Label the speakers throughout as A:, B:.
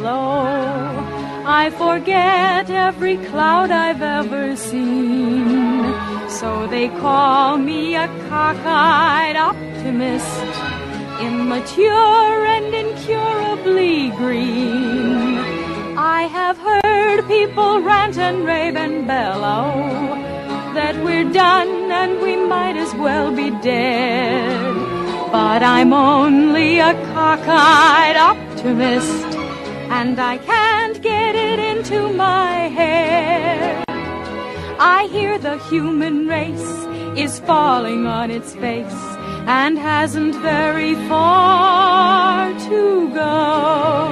A: bellow. I forget every cloud I've ever seen. So they call me a cockeyed optimist, immature and incurably green. I have heard people rant and rave and bellow that we're done and we might as well be dead. But I'm only a cockeyed optimist, and I can't get it into my head. I hear the human race is falling on its face and hasn't very far to go.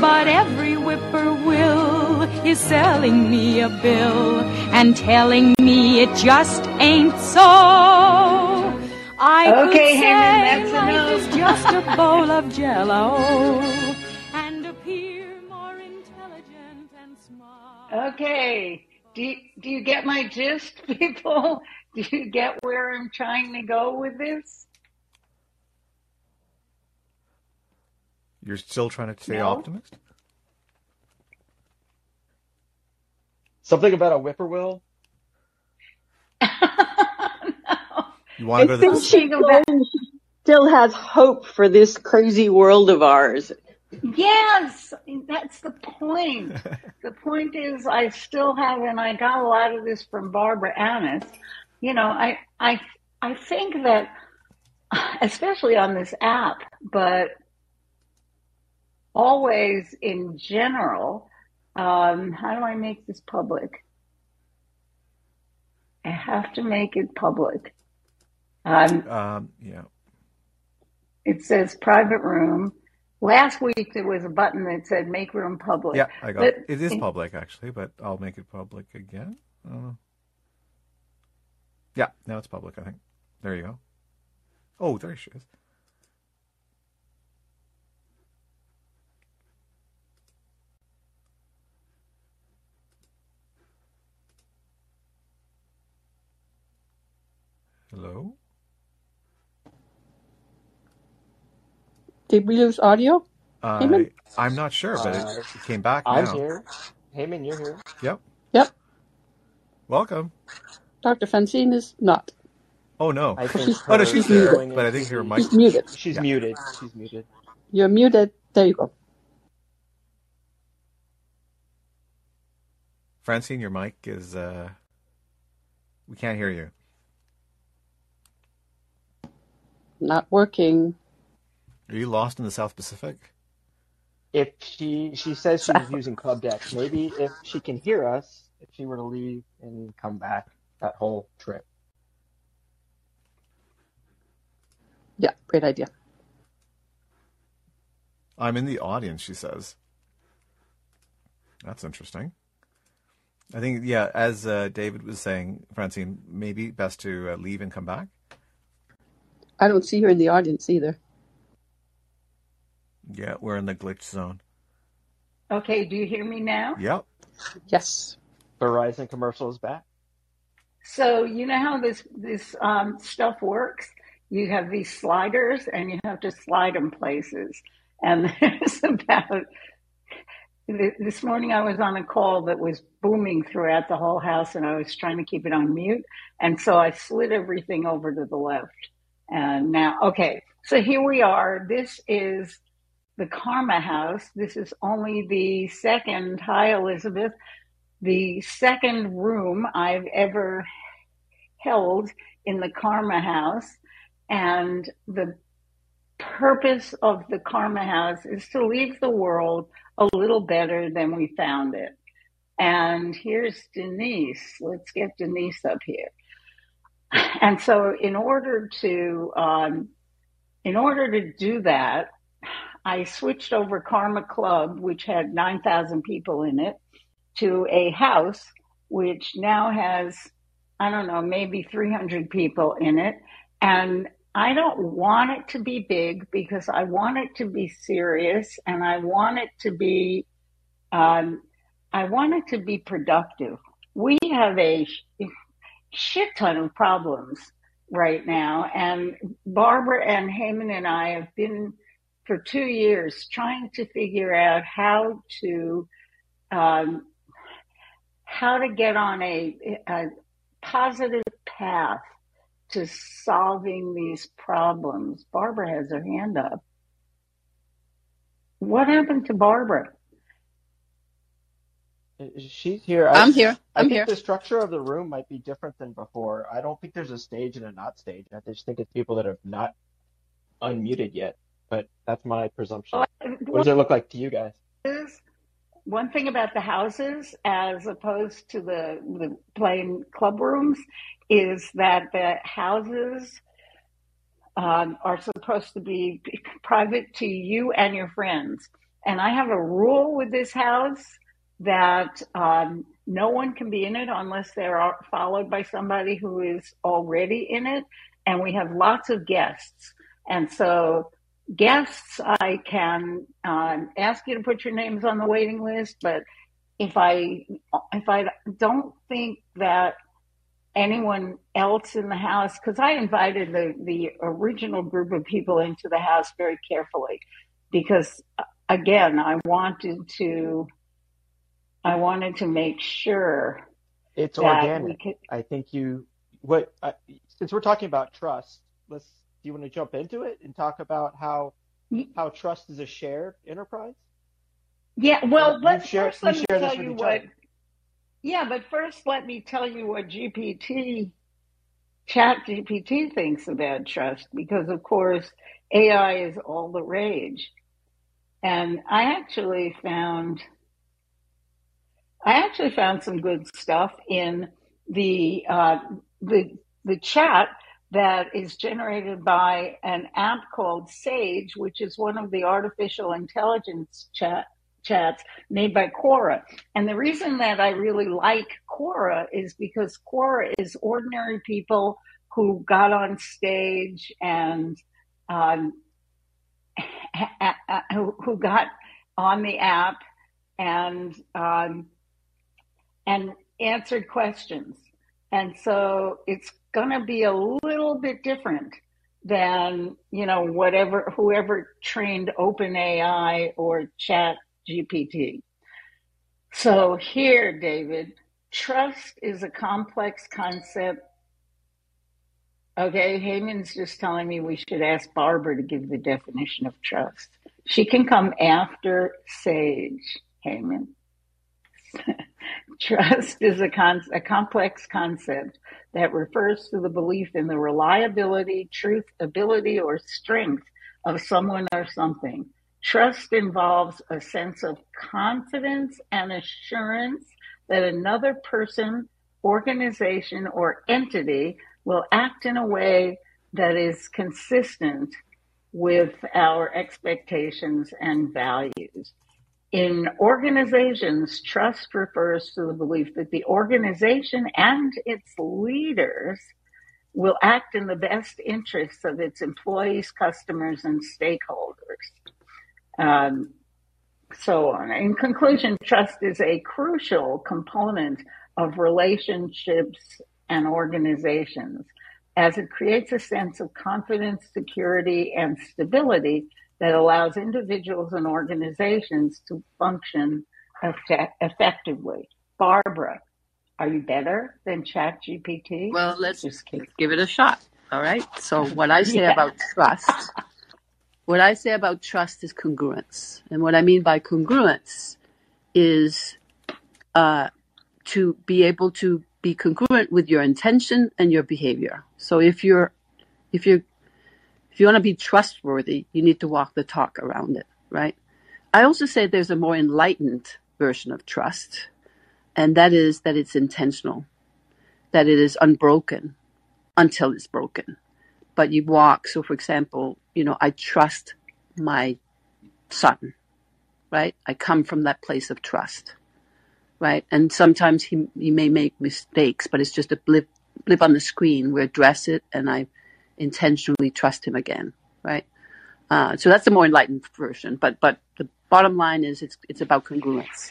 A: But every whippoorwill is selling me a bill and telling me it just ain't so. I
B: Okay,
A: could say
B: Hammond, that's
A: life
B: enough.
A: is just a bowl of jello
B: Okay. Do you, do you get my gist, people? Do you get where I'm trying to go with this?
C: You're still trying to stay
B: No.
C: optimist?
D: Something about a whippoorwill?
C: You want to go
E: I
C: to
E: think
C: the
E: she still has hope for this crazy world of ours.
B: Yes, that's the point. the point is, I still have, and I got a lot of this from Barbara Annis. You know, I, I, I think that, especially on this app, but always in general, um, how do I make this public? I have to make it public. Um,
C: Um, yeah.
B: it says private room. Last week there was a button that said make room public.
C: Yeah, I got
B: But-
C: it. It is public, actually, but I'll make it public again. Uh, yeah, now it's public, I think. There you go. Oh, there she is. Hello?
F: Did we lose audio?
C: Uh,
F: Heyman?
C: I'm not sure, but it,
D: Uh,
C: it came back
D: I'm
C: now.
D: here. Heyman, you're here.
C: Yep.
F: Yep.
C: Welcome.
F: Dr. Francine is not.
C: Oh, no.
D: I think
C: Oh, no,
D: her
C: she's
D: going
C: there, but I
D: into
C: think her
D: the-
C: mic.
F: She's muted.
D: She's
C: Yeah.
D: muted. She's muted.
F: You're muted. There you go.
C: Francine, your mic is. Uh, we can't hear you.
F: Not working.
C: Are you lost in the South Pacific?
D: If she she says she was using Clubdeck, maybe if she can hear us, if she were to leave and come back that whole trip.
F: Yeah, great idea.
C: I'm in the audience, she says. That's interesting. I think, yeah, as uh, David was saying, Francine, maybe best to uh, leave and come back.
F: I don't see her in the audience either.
C: Yeah, we're in the glitch zone.
B: Okay, do you hear me now?
C: Yep.
F: Yes.
D: Verizon commercial is back.
B: So you know how this this um, stuff works. You have these sliders, and you have to slide them places. And there's about this morning I was on a call that was booming throughout the whole house, and I was trying to keep it on mute, and so I slid everything over to the left. And now, okay, so here we are. This is the Karma House. This is only the second. Hi, Elizabeth the second room I've ever held in the Karma House. And the purpose of the Karma House is to leave the world a little better than we found it. And here's Denise. Let's get Denise up here. And so, in order to um, in order to do that, I switched over Karma Club, which had nine thousand people in it, to a house which now has I don't know maybe three hundred people in it, and I don't want it to be big because I want it to be serious and I want it to be um, I want it to be productive. We have a shit ton of problems right now, and Barbara and Heyman and I have been for two years trying to figure out how to um, how to get on a, a positive path to solving these problems. Barbara has her hand up. What happened to Barbara?
D: She's here.
F: I'm
D: I,
F: here.
D: I
F: I'm
D: think
F: here.
D: the structure of the room might be different than before. I don't think there's a stage and a not stage. I just think it's people that have not unmuted yet. But that's my presumption. What does it look like to you guys?
B: one thing about the houses as opposed to the, the plain club rooms is that the houses um, are supposed to be private to you and your friends. And I have a rule with this house that um, no one can be in it unless they're followed by somebody who is already in it. And we have lots of guests. And so guests, I can um, ask you to put your names on the waiting list, but if I if I don't think that anyone else in the house, because I invited the the original group of people into the house very carefully, because uh, again, I wanted to I wanted to make sure
D: It's organic.
B: could.
D: I think you what I, since we're talking about trust, let's do you want to jump into it and talk about how how trust is a shared enterprise?
B: Yeah, well,
D: You
B: let,
D: share
B: first let me tell
D: with
B: you what
D: other.
B: Yeah, but first let me tell you what GPT, Chat GPT thinks about trust, because of course AI is all the rage. And I actually found, I actually found some good stuff in the, uh, the, the chat that is generated by an app called Sage, which is one of the artificial intelligence chat chats made by Quora. And the reason that I really like Quora is because Quora is ordinary people who got on stage and um, who, got on the app and um, and answered questions. And so it's going to be a little bit different than you know whatever whoever trained OpenAI or Chat GPT. So here, David, trust is a complex concept. Okay, Heyman's just telling me we should ask Barbara to give the definition of trust. She can come after Sage, Heyman. Trust is a, con- a complex concept that refers to the belief in the reliability, truth, ability, or strength of someone or something. Trust involves a sense of confidence and assurance that another person, organization, or entity will act in a way that is consistent with our expectations and values. In organizations, trust refers to the belief that the organization and its leaders will act in the best interests of its employees, customers, and stakeholders. Um, so on. In conclusion, trust is a crucial component of relationships and organizations as it creates a sense of confidence, security, and stability that allows individuals and organizations to function effect- effectively. Barbara, are you better than ChatGPT?
F: Well, let's
B: Just kidding.
F: give it a shot. All right. So what I say
B: Yeah.
F: about trust, what I say about trust is congruence, and what I mean by congruence is uh, to be able to be congruent with your intention and your behavior. So if you're if you're if you want to be trustworthy, you need to walk the talk around it, right? I also say there's a more enlightened version of trust, and that is that it's intentional, that it is unbroken until it's broken. But you walk, so for example, you know, I trust my son, right? I come from that place of trust, right? And sometimes he, he may make mistakes, but it's just a blip, blip on the screen. We address it and I intentionally trust him again, right? Uh, so that's the more enlightened version. But, but the bottom line is it's, it's about congruence,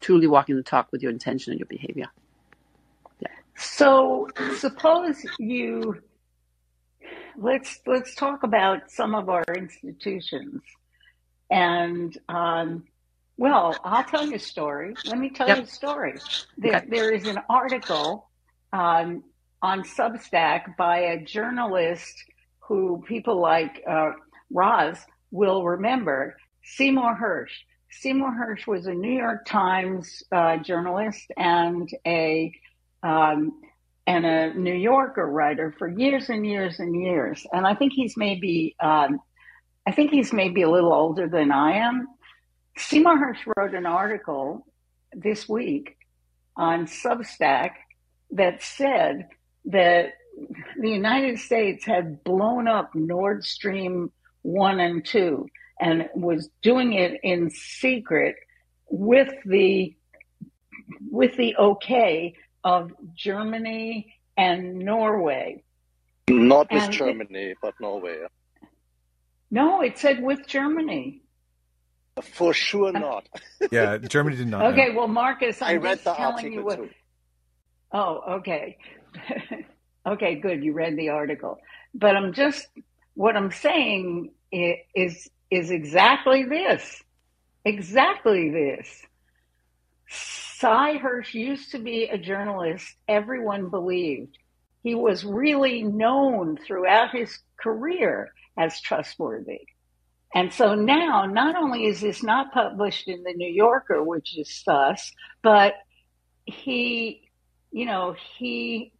F: truly walking the talk with your intention and your behavior. Yeah.
B: So suppose you let's let's talk about some of our institutions. And um, well, I'll tell you a story. Let me tell
F: Yep.
B: you a story. There,
F: Okay.
B: there is an article um, on Substack by a journalist who people like uh, Roz will remember, Seymour Hersh. Seymour Hersh was a New York Times uh, journalist and a um, and a New Yorker writer for years and years and years. And I think he's maybe um, I think he's maybe a little older than I am. Seymour Hersh wrote an article this week on Substack that said that the United States had blown up Nord Stream 1 and 2 and was doing it in secret with the with the okay of Germany and Norway.
G: Not with
B: And it-
G: Germany, but Norway.
B: No, it said with Germany.
G: For sure not.
C: Yeah, Germany did not. know.
B: Okay, well, Marcus, I'm
G: I read
B: just
G: the
B: telling you what.
G: too.
B: Oh, okay. okay, good. You read the article. But I'm just, what I'm saying is, is exactly this. Exactly this. Sy Hersh used to be a journalist everyone believed. He was really known throughout his career as trustworthy. And so now, not only is this not published in the New Yorker, which is sus, but he, you know, he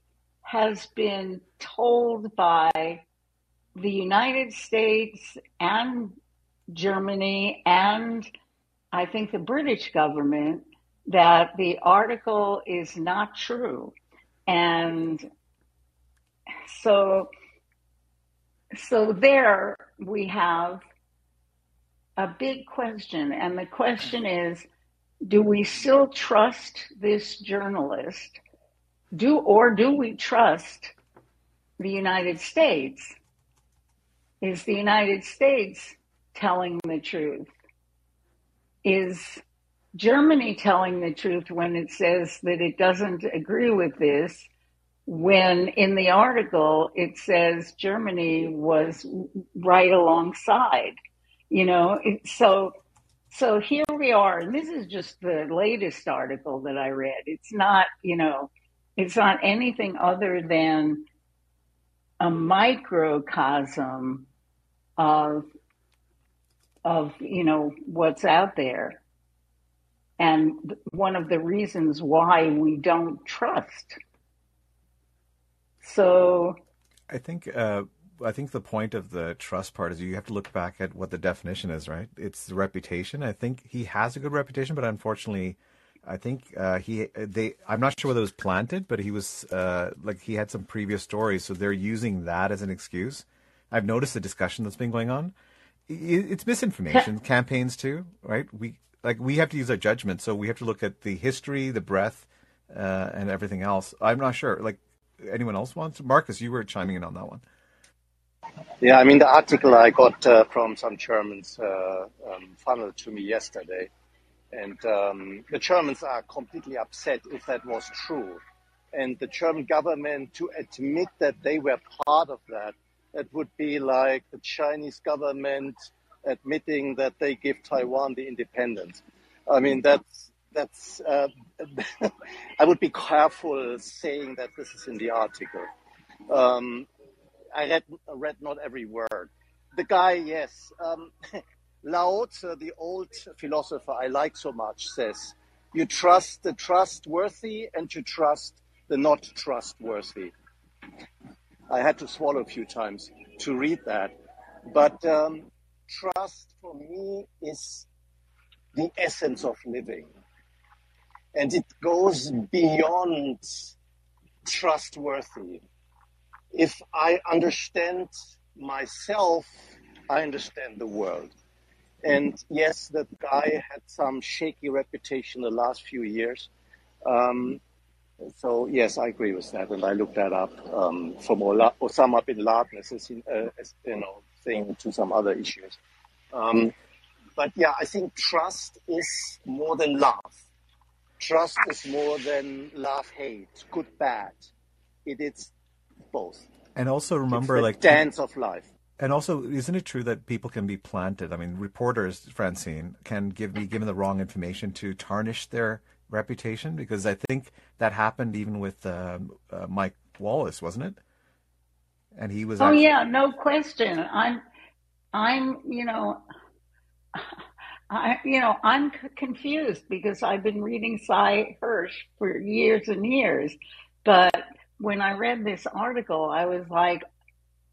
B: has been told by the United States and Germany and I think the British government that the article is not true. And so, so there we have a big question. And the question is, do we still trust this journalist? Do, or do we trust the United States? Is the United States telling the truth? Is Germany telling the truth when it says that it doesn't agree with this? When in the article it says Germany was right alongside, you know, it, so so here we are, and this is just the latest article that I read. It's not, you know, it's not anything other than a microcosm of of you know what's out there and one of the reasons why we don't trust so
C: I think uh, I think the point of the trust part is you have to look back at what the definition is, right? It's the reputation. I think he has a good reputation, but unfortunately, I think uh, he they I'm not sure whether it was planted, but he was uh, like he had some previous stories, so they're using that as an excuse. I've noticed the discussion that's been going on. It's misinformation campaigns too, right? We like we have to use our judgment, so we have to look at the history, the breadth, uh, and everything else. I'm not sure. Like anyone else wants, Marcus, you were chiming in on that one.
G: Yeah, I mean, the article I got uh, from some Germans uh, um, funneled to me yesterday. And um, the Germans are completely upset if that was true. And the German government to admit that they were part of that, that would be like the Chinese government admitting that they give Taiwan the independence. I mean, that's, that's, uh, I would be careful saying that this is in the article. Um, I read, read not every word. The guy, yes. Um, Lao Tzu, the old philosopher I like so much, says, you trust the trustworthy and you trust the not trustworthy. I had to swallow a few times to read that. But um, trust for me is the essence of living. And it goes beyond trustworthy. If I understand myself, I understand the world. And yes, that guy had some shaky reputation the last few years. Um, so yes, I agree with that, and I looked that up um, from Ola- Osama bin Laden as, a, uh, as you know thing to some other issues. Um, but yeah, I think trust is more than love. Trust is more than love, hate, good, bad. It is both.
C: And also remember, like
G: dance of life.
C: And also, isn't it true that people can be planted? I mean, reporters, Francine, can give be given the wrong information to tarnish their reputation because I think that happened even with uh, uh, Mike Wallace, wasn't it? And he was.
B: Oh actually... yeah, no question. I'm, I'm, you know, I, you know, I'm confused because I've been reading Sy Hersh for years and years, but when I read this article, I was like,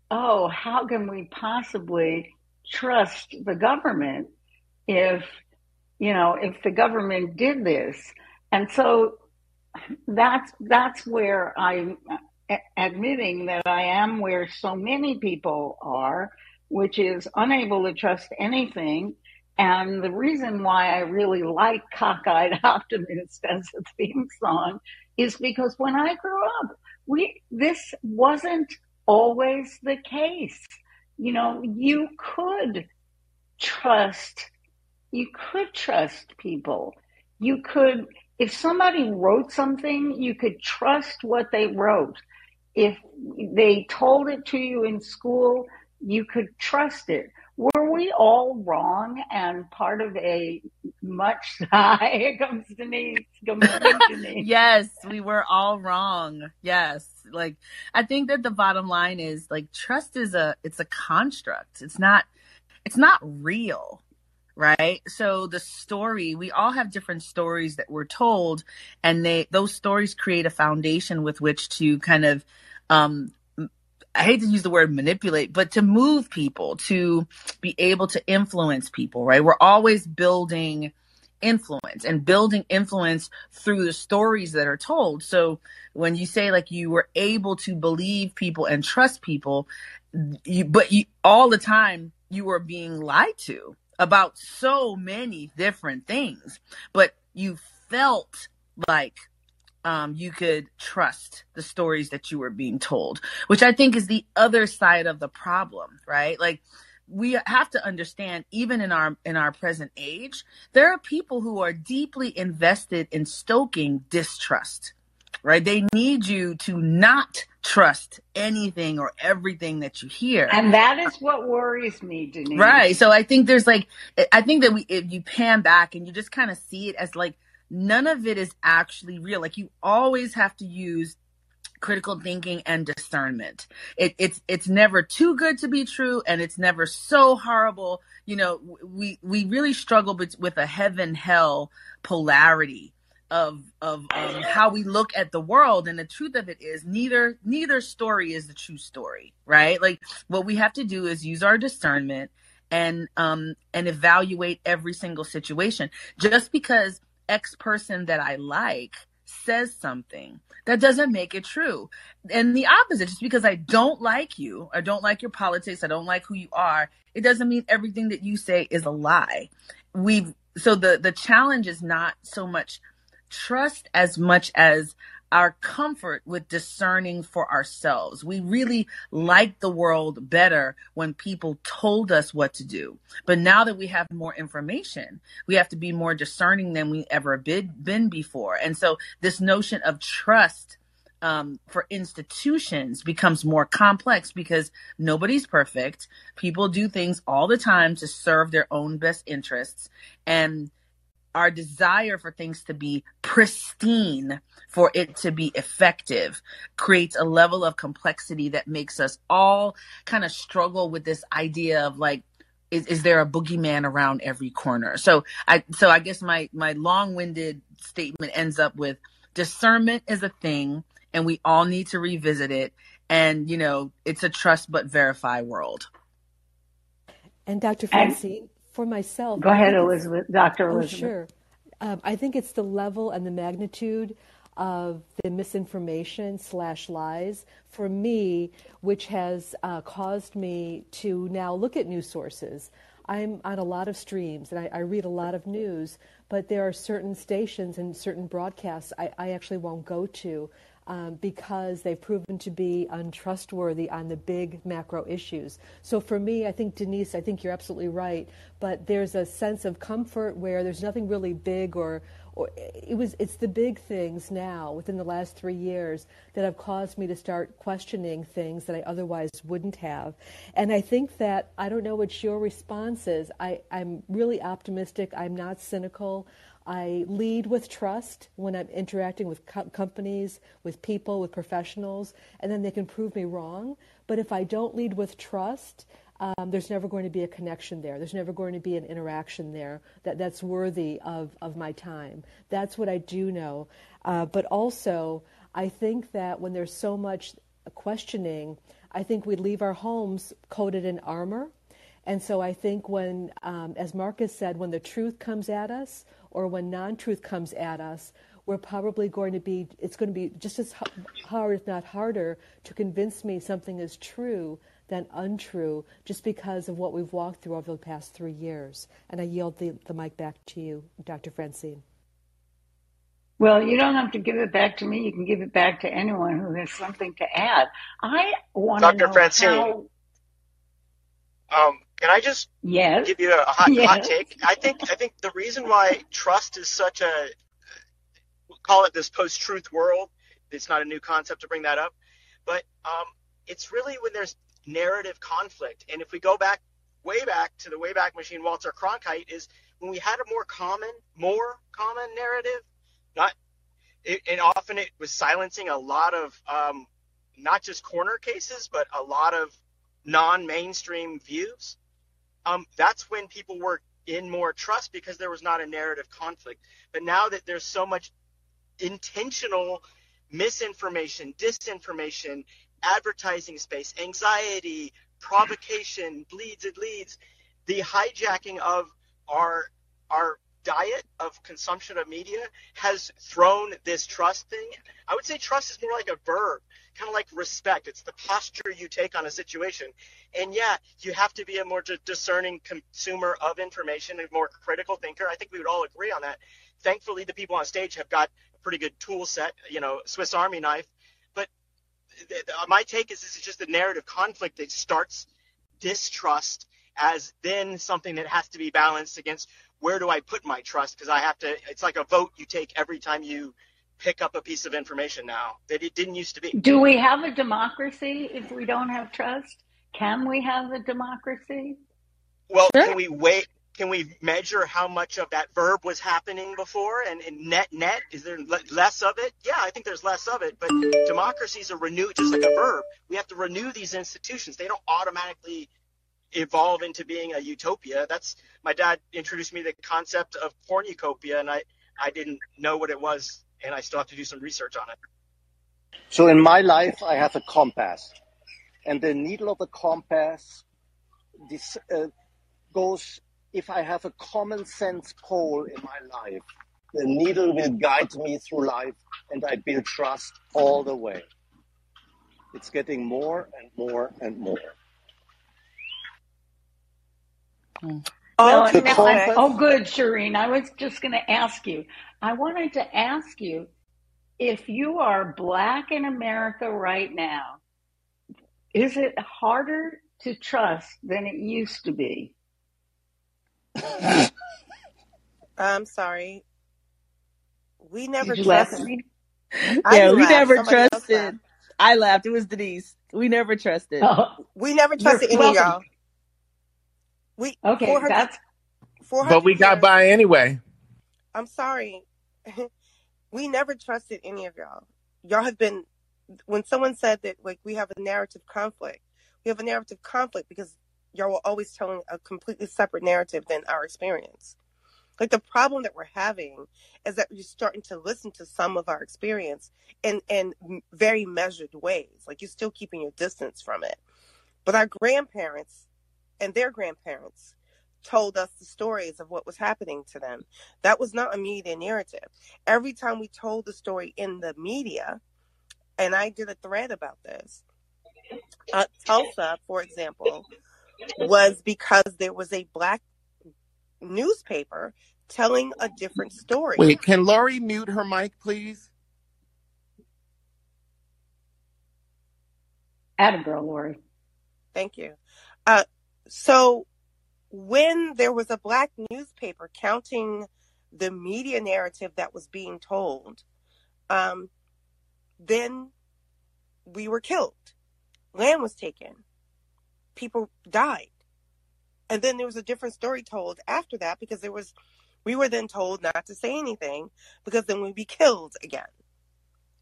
B: oh, how can we possibly trust the government if, you know, if the government did this? And so that's that's where I'm admitting that I am where so many people are, which is unable to trust anything. And the reason why I really like Cockeyed Optimist as a theme song is because when I grew up, we this wasn't always the case. You know, you could trust, you could trust people. You could, if somebody wrote something, you could trust what they wrote. If they told it to you in school, you could trust it. Were we all wrong and part of a much high comes to me
H: yes, we were all wrong. Yes. Like I think that the bottom line is like trust is a it's a construct. It's not it's not real right so the story we all have different stories that we're told and they those stories create a foundation with which to kind of um I hate to use the word manipulate, but to move people, to be able to influence people, right? We're always building influence and building influence through the stories that are told. So when you say like you were able to believe people and trust people, you, but you, all the time you were being lied to about so many different things, but you felt like um, you could trust the stories that you were being told, which I think is the other side of the problem, right? Like we have to understand even in our in our present age there are people who are deeply invested in stoking distrust right they need you to not trust anything or everything that you hear
B: and that is what worries me Denise.
H: right so i think there's like i think that we if you pan back and you just kind of see it as like none of it is actually real. Like you always have to use critical thinking and discernment. It, it's it's never too good to be true, and it's never so horrible. You know, we we really struggle with, with a heaven hell polarity of of um, how we look at the world and the truth of it is neither neither story is the true story right like what we have to do is use our discernment and um and evaluate every single situation just because X person that I like says something, that doesn't make it true. And the opposite, just because I don't like you, I don't like your politics, I don't like who you are, it doesn't mean everything that you say is a lie. We've so the the challenge is not so much trust as much as our comfort with discerning for ourselves. We really liked the world better when people told us what to do. But now that we have more information, we have to be more discerning than we ever been, been before. And so this notion of trust um, for institutions becomes more complex because nobody's perfect. People do things all the time to serve their own best interests. And our desire for things to be pristine, for it to be effective, creates a level of complexity that makes us all kind of struggle with this idea of like, is, is there a boogeyman around every corner? So I, so I guess my, my long winded statement ends up with discernment is a thing and we all need to revisit it. And, you know, it's a trust but verify world.
I: And Dr. Francine, for myself.
B: Go ahead, Elizabeth, Dr.
I: Elizabeth. Oh, sure. Um, I think it's the level and the magnitude of the misinformation slash lies for me, which has uh, caused me to now look at news sources. I'm on a lot of streams and I, I, read a lot of news, but there are certain stations and certain broadcasts I, I actually won't go to um, because they've proven to be untrustworthy on the big macro issues. So for me, I think, Denise, I think you're absolutely right, but there's a sense of comfort where there's nothing really big or or it was it's the big things now within the last three years that have caused me to start questioning things that I otherwise wouldn't have. And I think that I don't know what your response is. I, I'm really optimistic. I'm not cynical. I lead with trust when I'm interacting with co- companies, with people, with professionals, and then they can prove me wrong. But if I don't lead with trust, um, there's never going to be a connection there. There's never going to be an interaction there that, that's worthy of, of my time. That's what I do know. Uh, but also, I think that when there's so much questioning, I think we leave our homes coated in armor. And so I think when, um, as Marcus said, when the truth comes at us or when non truth comes at us, we're probably going to be, it's going to be just as hard, if not harder, to convince me something is true than untrue just because of what we've walked through over the past three years. And I yield the, the mic back to you, Dr. Francine.
B: Well, you don't have to give it back to me. You can give it back to anyone who has something to add. I want to know
D: Francine,
B: how.
D: Um, can I just
B: Yes.
D: give you a hot,
B: Yes.
D: hot take? I think I think the reason why trust is such a we'll call it this post-truth world. It's not a new concept to bring that up, but um, it's really when there's narrative conflict. And if we go back way back to the Wayback Machine, Walter Cronkite is when we had a more common, more common narrative. Not, it, and often it was silencing a lot of um, not just corner cases, but a lot of non-mainstream views. Um, that's when people were in more trust because there was not a narrative conflict. But now that there's so much intentional misinformation, disinformation, advertising space, anxiety, provocation, bleeds and leads, the hijacking of our our diet of consumption of media has thrown this trust thing. I would say trust is more like a verb, kind of like respect. It's the posture you take on a situation. And yeah, you have to be a more discerning consumer of information, a more critical thinker. I think we would all agree on that. Thankfully, the people on stage have got a pretty good tool set, you know, Swiss Army knife. But th- uh, my take is this is just a narrative conflict that starts distrust as then something that has to be balanced against where do I put my trust? Because I have to, it's like a vote you take every time you pick up a piece of information now that it didn't used to be.
B: Do we have a democracy if we don't have trust? Can we have a democracy?
D: Well, can we wait? Can we measure how much of that verb was happening before? And, and net net, is there le- less of it? Yeah, I think there's less of it. But democracies are a renew, just like a verb. We have to renew these institutions. They don't automatically evolve into being a utopia. That's my dad introduced me to the concept of cornucopia, and I I didn't know what it was, and I still have to do some research on it.
G: So in my life, I have a compass, and the needle of the compass this, uh, goes. If I have a common sense pole in my life, the needle will guide me through life, and I build trust all the way. It's getting more and more and more.
B: Oh, well,
G: The
B: now I- oh, good, Shireen. I was just going to ask you. I wanted to ask you if you are black in America right now, is it harder to trust than it used to be?
J: I'm sorry. We never
B: Did you laugh at
J: trusted.
B: me?
K: Yeah,
J: didn't
K: we
J: laugh.
K: never
J: Somebody
K: trusted. I laughed. It was Denise. We never trusted.
B: Oh,
J: We never
B: you're
J: trusted any of
B: welcome.
J: y'all. We
B: Okay,
J: 400,
B: that's
J: 400
L: But we got
J: years.
L: by anyway.
J: I'm sorry. we never trusted any of y'all. Y'all have been when someone said that like we have a narrative conflict. We have a narrative conflict because y'all were always telling a completely separate narrative than our experience. Like the problem that we're having is that you're starting to listen to some of our experience in in very measured ways. Like you're still keeping your distance from it. But our grandparents and their grandparents told us the stories of what was happening to them. That was not a media narrative. Every time we told the story in the media, and I did a thread about this, uh, Tulsa, for example, was because there was a black newspaper telling a different story.
L: Wait, can Laurie mute her mic, please?
B: Atta girl, Lori.
J: Thank you. Uh, so when there was a black newspaper counting the media narrative that was being told, um, then we were killed. Land was taken. People died. And then there was a different story told after that because there was, we were then told not to say anything because then we'd be killed again.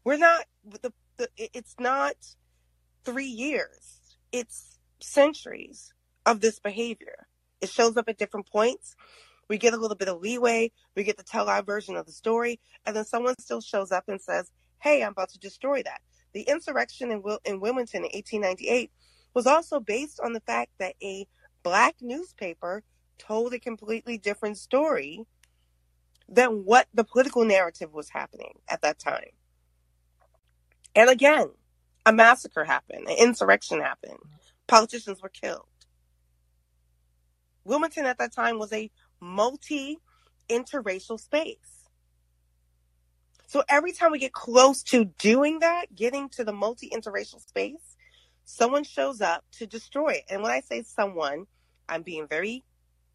J: We're not, the, the, it's not three years, it's centuries of this behavior. It shows up at different points. We get a little bit of leeway. We get to tell our version of the story. And then someone still shows up and says, Hey, I'm about to destroy that. The insurrection in, Wil- in Wilmington in 1898 was also based on the fact that a black newspaper told a completely different story than what the political narrative was happening at that time. And again, a massacre happened, an insurrection happened, politicians were killed. Wilmington at that time was a multi interracial space. So every time we get close to doing that, getting to the multi interracial space, someone shows up to destroy it. And when I say someone, I'm being very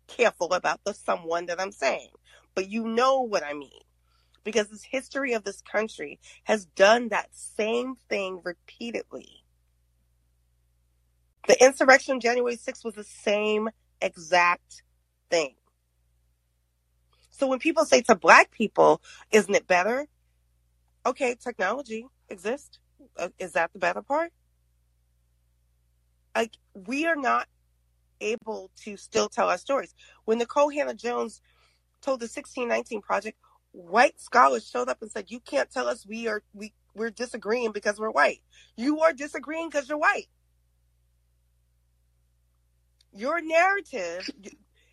J: careful about the someone that I'm saying, but you know what I mean. Because this history of this country has done that same thing repeatedly. The insurrection January 6th was the same exact thing. So when people say to black people, isn't it better? Okay, technology exists. Uh, is that the better part? Like, we are not able to still tell our stories. When Nikole Hannah-Jones told the 1619 Project, white scholars showed up and said, "You can't tell us we are we we're disagreeing because we're white. You are disagreeing because you're white. Your narrative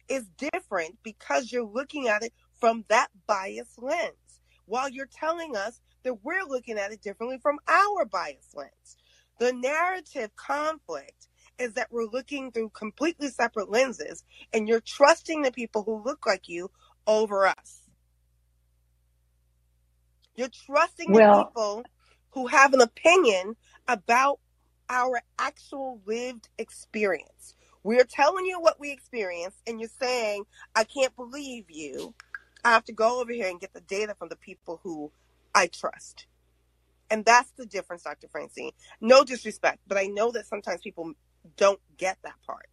J: is different because you're looking at it from that biased lens, while you're telling us that we're looking at it differently from our biased lens. The narrative conflict is that we're looking through completely separate lenses, and you're trusting the people who look like you over us. You're trusting
B: Well-
J: the people who have an opinion about our actual lived experience. We're telling you what we experienced, and you're saying, I can't believe you. I have to go over here and get the data from the people who I trust. And that's the difference, Dr. Francine. No disrespect, but I know that sometimes people don't get that part.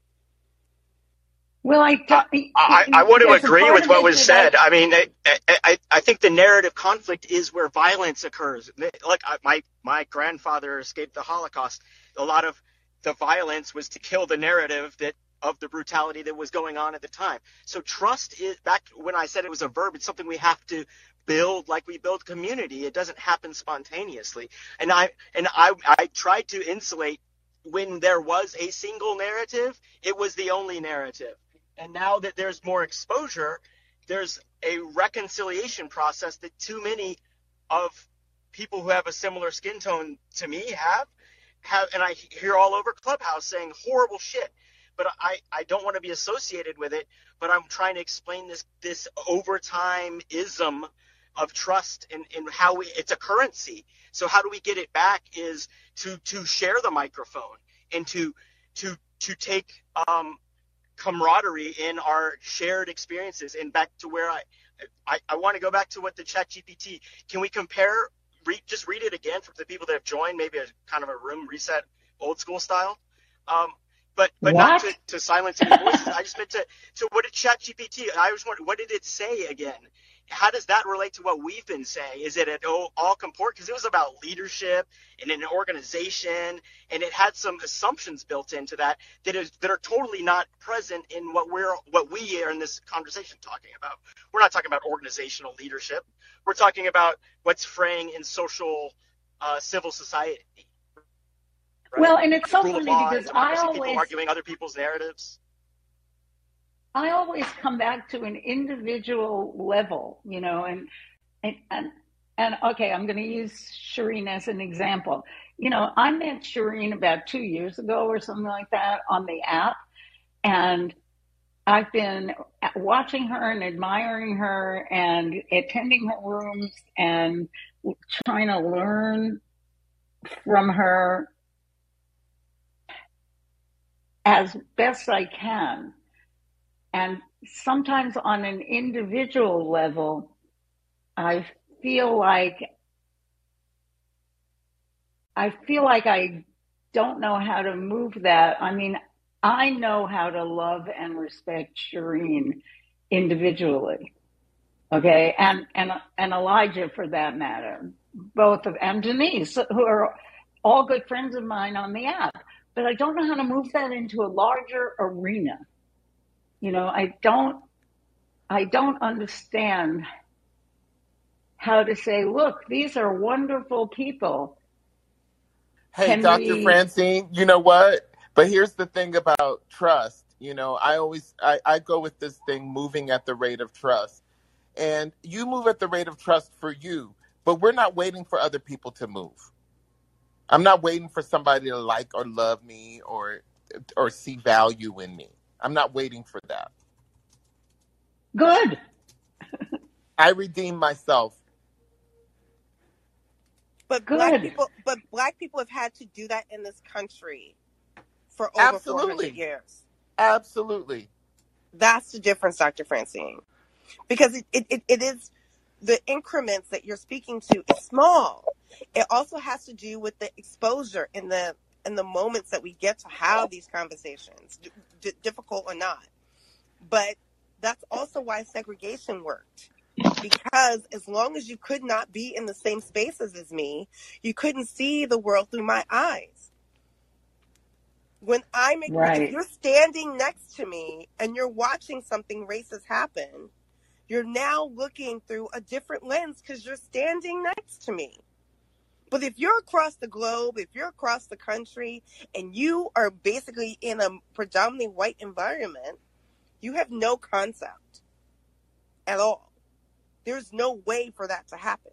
B: Well, I,
D: I, I want to agree with what
B: it
D: was
B: that
D: said. I mean, I, I, I think the narrative conflict is where violence occurs. Like I- my my grandfather escaped the Holocaust. A lot of the violence was to kill the narrative that of the brutality that was going on at the time. So trust is back when I said it was a verb. It's something we have to build like we build community. It doesn't happen spontaneously. And I and I I tried to insulate when there was a single narrative. It was the only narrative. And now that there's more exposure, there's a reconciliation process that too many of people who have a similar skin tone to me have have and I hear all over Clubhouse saying horrible shit. But I, I don't want to be associated with it, but I'm trying to explain this this overtime ism of trust and, and how we, it's a currency. So how do we get it back is to to share the microphone and to to to take um, camaraderie in our shared experiences and back to where I I, I want to go back to what the chat GPT can we compare read just read it again for the people that have joined maybe a kind of a room reset old school style. Um, but but not to, to silence any voices. I just meant to to what did chat GPT I was wondering what did it say again how does that relate to what we've been saying? Is it at all, all comport? Because it was about leadership and an organization, and it had some assumptions built into that that is that are totally not present in what we're what we are in this conversation talking about. We're not talking about organizational leadership. We're talking about what's fraying in social uh, civil society. right?
B: Well, and it's so funny because I always
D: arguing other people's narratives.
B: I always come back to an individual level, you know, and and and, and okay, I'm going to use Shireen as an example. You know, I met Shireen about two years ago or something like that on the app, and I've been watching her and admiring her and attending her rooms and trying to learn from her as best I can. And sometimes on an individual level, I feel like I feel like I don't know how to move that. I mean, I know how to love and respect Shireen individually. Okay. And, and, and Elijah for that matter, both of, and Denise, who are all good friends of mine on the app, but I don't know how to move that into a larger arena. You know, I don't, I don't understand how to say, look, these are wonderful people
L: Hey,
B: can
L: Dr.
B: we?
L: Francine, you know what? But here's the thing about trust. You know, I always I, I go with this thing moving at the rate of trust. And you move at the rate of trust for you, but we're not waiting for other people to move. I'm not waiting for somebody to like or love me or or see value in me. I'm not waiting for that.
B: Good.
L: I redeem myself.
J: But black people, but black people have had to do that in this country for over 400
L: Absolutely.
J: years.
L: Absolutely.
J: That's the difference, Dr. Francine. Because it, it, it, it is the increments that you're speaking to is small. It also has to do with the exposure and the and the moments that we get to have these conversations, d- d- difficult or not. But that's also why segregation worked. Because as long as you could not be in the same spaces as me, you couldn't see the world through my eyes. When I make,
B: Right.
J: you're standing next to me and you're watching something racist happen, you're now looking through a different lens because you're standing next to me. But if you're across the globe, if you're across the country, and you are basically in a predominantly white environment, you have no concept at all. There's no way for that to happen.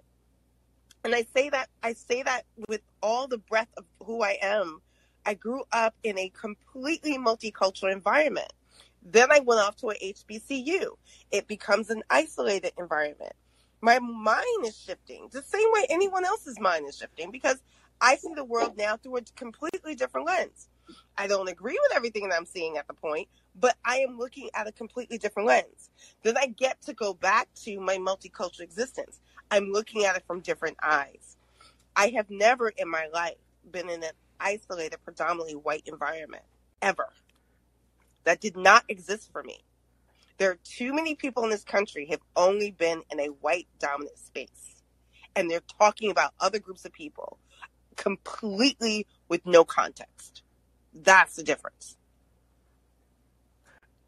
J: And I say that I say that with all the breadth of who I am. I grew up in a completely multicultural environment. Then I went off to a HBCU. It becomes an isolated environment. My mind is shifting the same way anyone else's mind is shifting because I see the world now through a completely different lens. I don't agree with everything that I'm seeing at the point, but I am looking at a completely different lens. Then I get to go back to my multicultural existence. I'm looking at it from different eyes. I have never in my life been in an isolated, predominantly white environment, ever. That did not exist for me. There are too many people in this country have only been in a white dominant space. And they're talking about other groups of people completely with no context. That's the difference.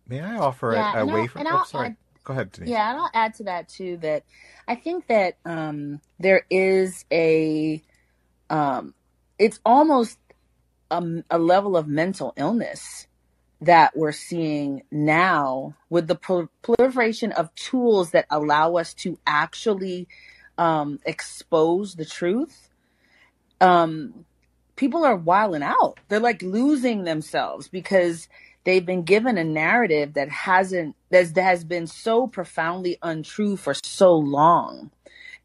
C: May I offer
H: Yeah,
C: a, a way
H: I'll
C: from?
H: and
C: Oh,
H: I'll
C: sorry.
H: add
C: Go ahead, Denise.
H: yeah, and I'll add to that too that I think that um there is a um it's almost a, a level of mental illness that we're seeing now with the prol- proliferation of tools that allow us to actually um expose the truth um people are wilding out. They're like losing themselves because they've been given a narrative that hasn't that has been so profoundly untrue for so long.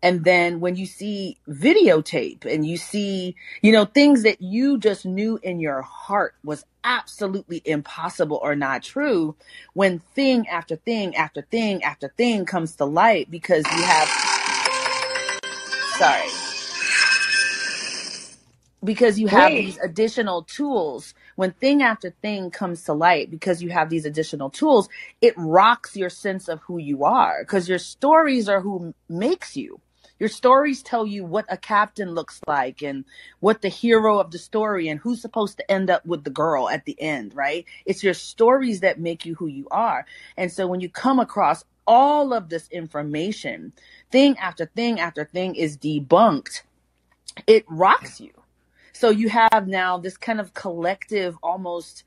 H: And then when you see videotape and you see, you know, things that you just knew in your heart was absolutely impossible or not true, when thing after thing after thing after thing comes to light because you have sorry. Because you have
B: Wait.
H: these additional tools. When thing after thing comes to light because you have these additional tools it rocks your sense of who you are because your stories are who makes you your stories tell you what a captain looks like and what the hero of the story and who's supposed to end up with the girl at the end right? It's your stories that make you who you are. And so when you come across all of this information thing after thing after thing is debunked it rocks you. So you have now this kind of collective almost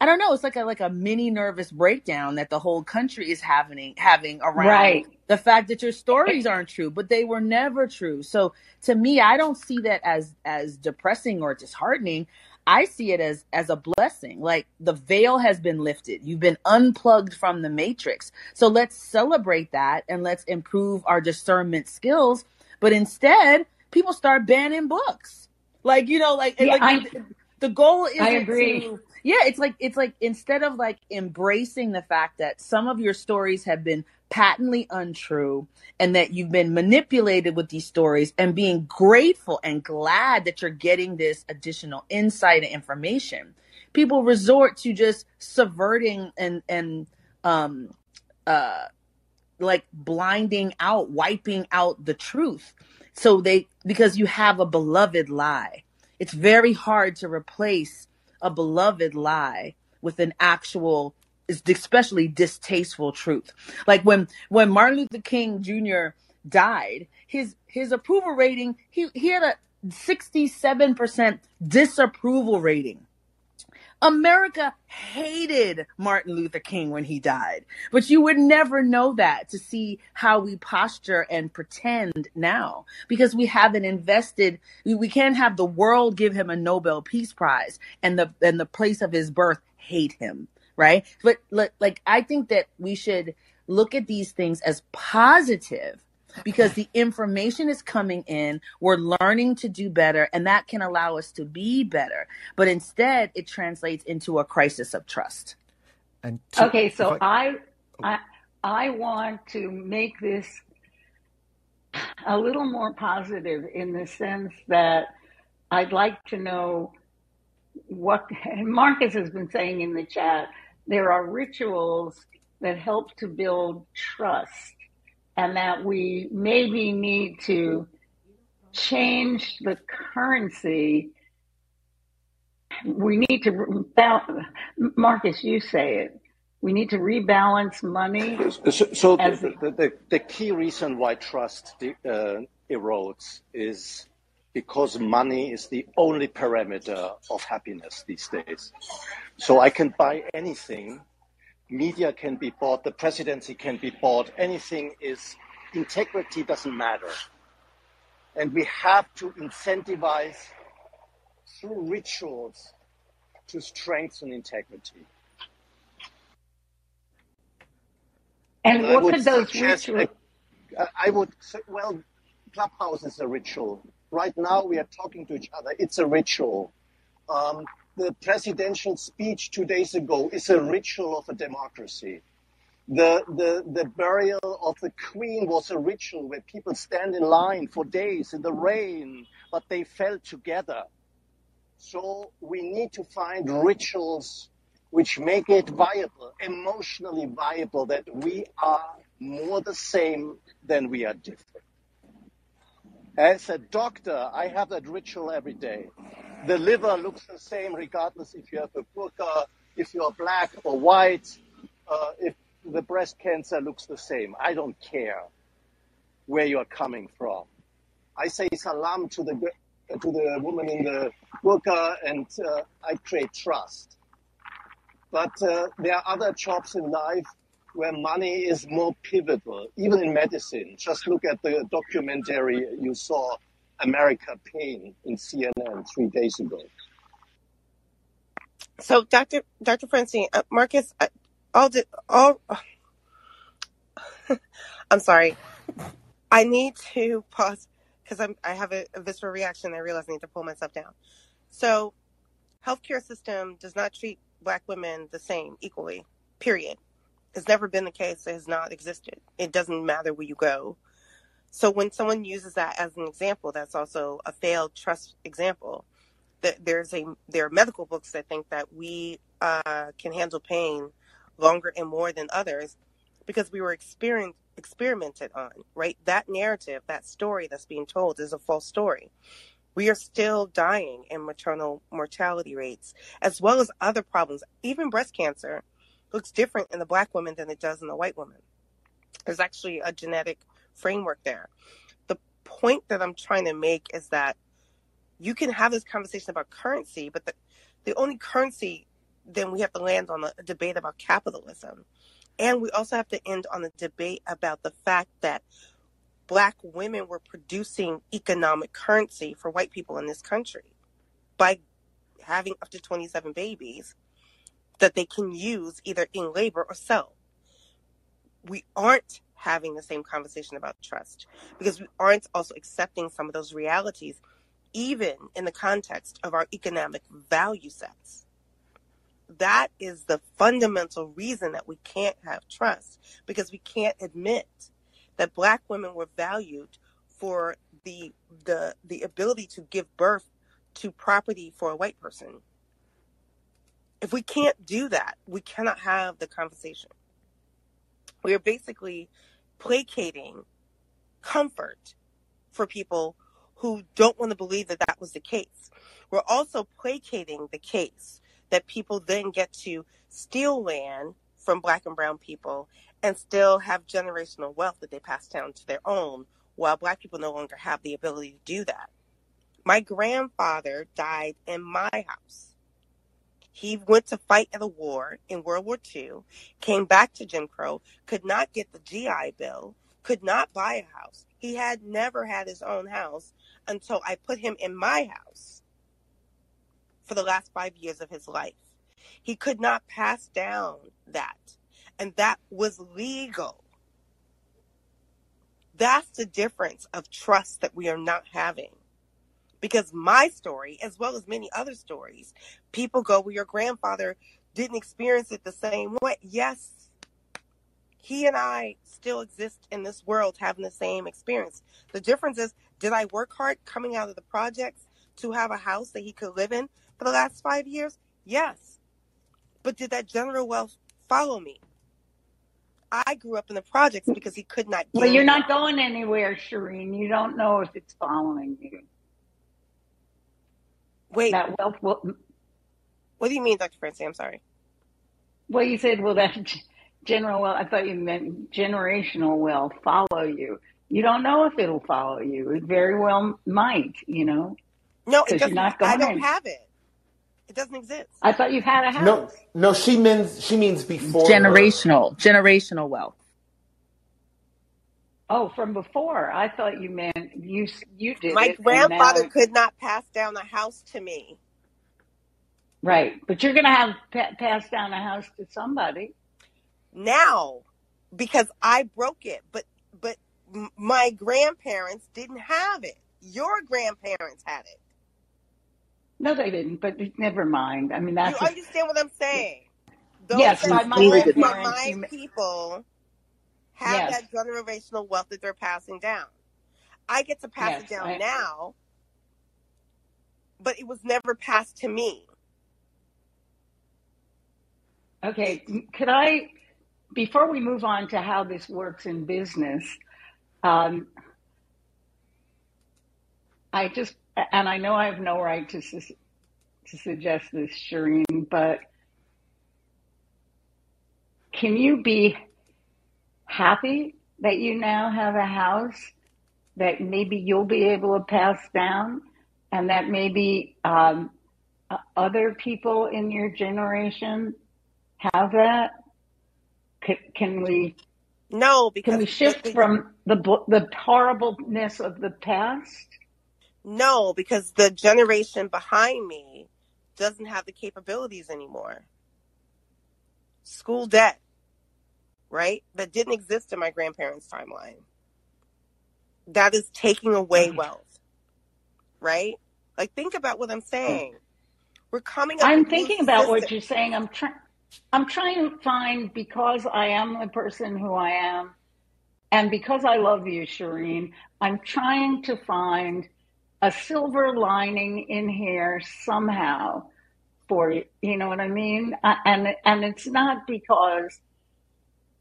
H: I don't know, it's like a like a mini nervous breakdown that the whole country is having having around
B: Right.
H: the fact that your stories aren't true, but they were never true. So to me, I don't see that as as depressing or disheartening. I see it as as a blessing. Like the veil has been lifted. You've been unplugged from the matrix. So let's celebrate that and let's improve our discernment skills. But instead, people start banning books. Like, you know, like,
B: Yeah,
H: like
B: I
H: the, goal
B: agree.
H: to yeah, it's like it's like instead of like embracing the fact that some of your stories have been patently untrue and that you've been manipulated with these stories and being grateful and glad that you're getting this additional insight and information people resort to just subverting and and um uh like blinding out wiping out the truth. So they because you have a beloved lie it's very hard to replace a beloved lie with an actual especially distasteful truth. Like when when martin luther king jr died his his approval rating he he had a 67% disapproval rating America hated Martin Luther King when he died, but you would never know that to see how we posture and pretend now because we haven't invested. We can't have the world give him a Nobel Peace Prize and the and the place of his birth hate him, right? But like I think that we should look at these things as positive because the information is coming in. We're learning to do better, and that can allow us to be better. But instead, it translates into a crisis of trust.
C: And
B: to, okay, so I, oh. I I want to make this a little more positive in the sense that I'd like to know what Marcus has been saying in the chat. There are rituals that help to build trust and that we maybe need to change the currency. We need to balance. Marcus, you say it. We need to rebalance money.
G: So, so the, the, the, the, key reason why trust uh, erodes is because money is the only parameter of happiness these days. So I can buy anything media can be bought, the presidency can be bought, anything is, integrity doesn't matter. And we have to incentivize through rituals to strengthen integrity.
B: And, and what could those rituals?
G: I would say, well, Clubhouse is a ritual. Right now we are talking to each other. It's a ritual. Um, the presidential speech two days ago is a ritual of a democracy. The, the, the burial of the queen was a ritual where people stand in line for days in the rain, but they fell together. So we need to find rituals which make it viable, emotionally viable, that we are more the same than we are different. As a doctor, I have that ritual every day. The liver looks the same regardless if you have a burqa, if you're black or white, uh, if the breast cancer looks the same. I don't care where you're coming from. I say salam to the to the woman in the burqa and uh, I create trust. But uh, there are other jobs in life where money is more pivotal, even in medicine. Just look at the documentary you saw, America Pain, in CNN three days ago.
J: So, Dr. Dr. Francine, uh, Marcus, uh, all the all. I'm sorry. I need to pause because I'm I have a, a visceral reaction. I realize I need to pull myself down. So, healthcare system does not treat Black women the same equally. Period. It's never been the case. It has not existed. It doesn't matter where you go. So when someone uses that as an example, that's also a failed trust example. That there's a there are medical books that think that we uh, can handle pain longer and more than others because we were experiment, experimented on. Right, that narrative, that story that's being told is a false story. We are still dying in maternal mortality rates, as well as other problems. Even breast cancer looks different in the black woman than it does in the white woman. There's actually a genetic framework there. The point that I'm trying to make is that you can have this conversation about currency, but the, the only currency then we have to land on a debate about capitalism. And we also have to end on a debate about the fact that black women were producing economic currency for white people in this country by having up to 27 babies that they can use either in labor or sell. We aren't having the same conversation about trust because we aren't also accepting some of those realities, even in the context of our economic value sets. that is the fundamental reason that we can't have trust because we can't admit that black women were valued for the the the ability to give birth to property for a white person. If we can't do that, we cannot have the conversation. We are basically placating comfort for people who don't want to believe that that was the case. We're also placating the case that people then get to steal land from black and brown people and still have generational wealth that they pass down to their own, while black people no longer have the ability to do that. My grandfather died in my house. He went to fight at a war in World War II, came back to Jim Crow, could not get the GI Bill, could not buy a house. He had never had his own house until I put him in my house for the last five years of his life. He could not pass down that. And that was legal. That's the difference of trust that we are not having. Because my story, as well as many other stories, people go, Well, your grandfather didn't experience it the same way. Yes, he and I still exist in this world having the same experience. The difference is, did I work hard coming out of the projects to have a house that he could live in for the last five years? Yes. But did that general wealth follow me? I grew up in the projects because he could not.
B: Well, you're not going anywhere, Shireen. You don't know if it's following you.
J: Wait.
B: That wealth will.
J: What do you mean, Dr. Francie? I'm sorry.
B: Well, you said, well, that general wealth, I thought you meant generational wealth follow you. You don't know if it'll follow you. It very well might, you know.
J: No, it
B: Because you're
J: doesn't.
B: not
J: I don't
B: in.
J: have it. It doesn't exist.
B: I thought you had a house.
M: No, no, she means she means before her.
K: Generational, generational wealth.
B: Oh, from before. I thought you meant you you did
J: My grandfather
B: now-
J: could not pass down a house to me.
B: right, but you're going to have pa- pass down a house to somebody.
J: now because I broke it, but but my grandparents didn't have it. Your grandparents had it.
B: No, they didn't. But never mind. I mean,
J: You
B: that's a-
J: understand what I'm saying? Those
B: Yes, by my
J: live for
B: grandparents,
J: my people have
B: Yes.
J: that generational wealth that they're passing down. I get to pass
B: Yes,
J: it down
B: I-
J: now, but it was never passed to me.
B: Okay, could I, before we move on to how this works in business, um, I just, and I know I have no right to, sus- to suggest this, Shireen, but can you be happy that you now have a house that maybe you'll be able to pass down and that maybe um, other people in your generation have that? Can, can we
J: No, because
B: can we shift
J: the-
B: from the the horribleness of the past?
J: No, because the generation behind me doesn't have the capabilities anymore. School debt, right? That didn't exist in my grandparents' timeline. That is taking away mm-hmm. wealth, right? Like, think about what I'm mm. saying. We're coming up
B: I'm thinking about what you're saying. I'm trying. I'm trying to find because I am the person who I am, and because I love you, Shireen. I'm trying to find a silver lining in here somehow for you. You know what I mean? I- And and it's not because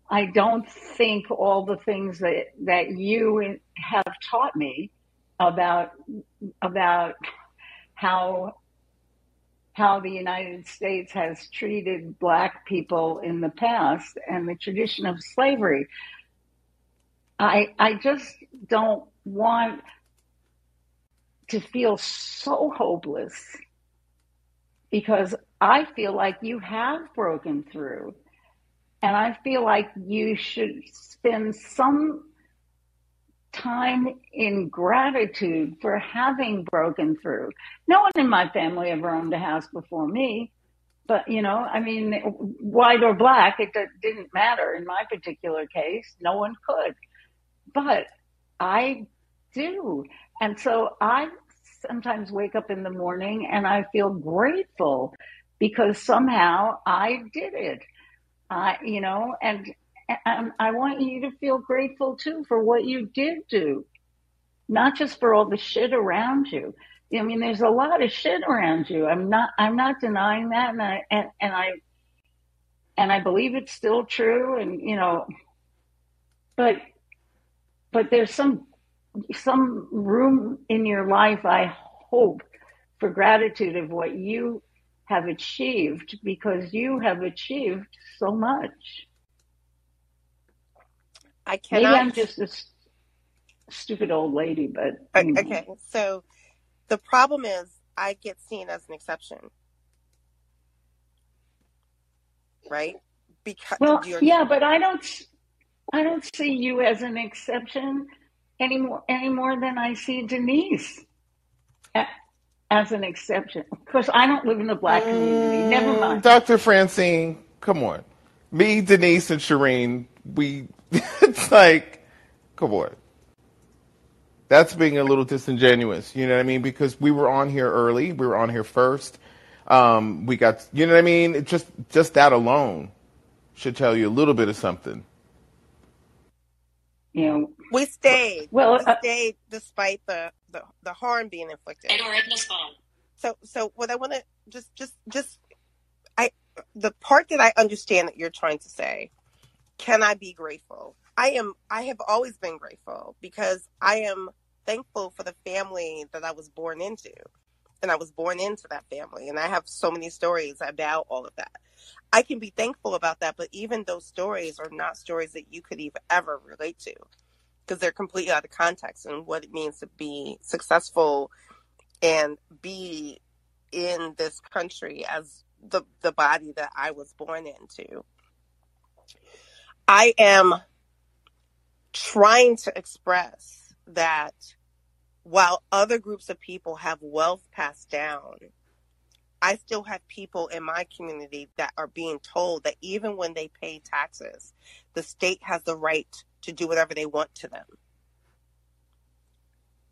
B: I don't think all the things that that you have taught me about about how how the United States has treated black people in the past and the tradition of slavery. I I just don't want to feel so hopeless because I feel like you have broken through and I feel like you should spend some time in gratitude for having broken through. No one in my family ever owned a house before me, but you know, I mean, white or black, it didn't matter in my particular case. No one could, but I do. And so I sometimes wake up in the morning and I feel grateful because somehow I did it. I, you know, and, and I want you to feel grateful too for what you did do, not just for all the shit around you. I mean, there's a lot of shit around you. I'm not, I'm not denying that, and I, and, and I, and I believe it's still true. And you know, but, but there's some, some room in your life. I hope for gratitude of what you have achieved because you have achieved so much.
J: I cannot. Maybe.
B: I'm just a stupid old lady, but
J: Okay, so the problem is I get seen as an exception, right? Because
B: well, yeah, but I don't, I don't see you as an exception any more, any more than I see Denise as an exception. Of course, I don't live in the black community. Never
L: Mm,
B: mind.
L: Dr. Francine, come on. Me, Denise, and Shireen, we, it's like, come on. That's being a little disingenuous, you know what I mean? Because we were on here early, we were on here first. Um, we got, you know what I mean? It just, just that alone should tell you a little bit of something.
B: You know,
J: We stayed.
B: well,
J: We
B: uh,
J: stayed despite the, the, the harm being inflicted. So so what I want to just just just I the part that I understand that you're trying to say, can I be grateful? I am I have always been grateful because I am thankful for the family that I was born into. And I was born into that family and I have so many stories about all of that. I can be thankful about that, but even those stories are not stories that you could even ever relate to because they're completely out of context and what it means to be successful and be in this country as the the body that I was born into. I am trying to express that while other groups of people have wealth passed down, I still have people in my community that are being told that even when they pay taxes, the state has the right to do whatever they want to them.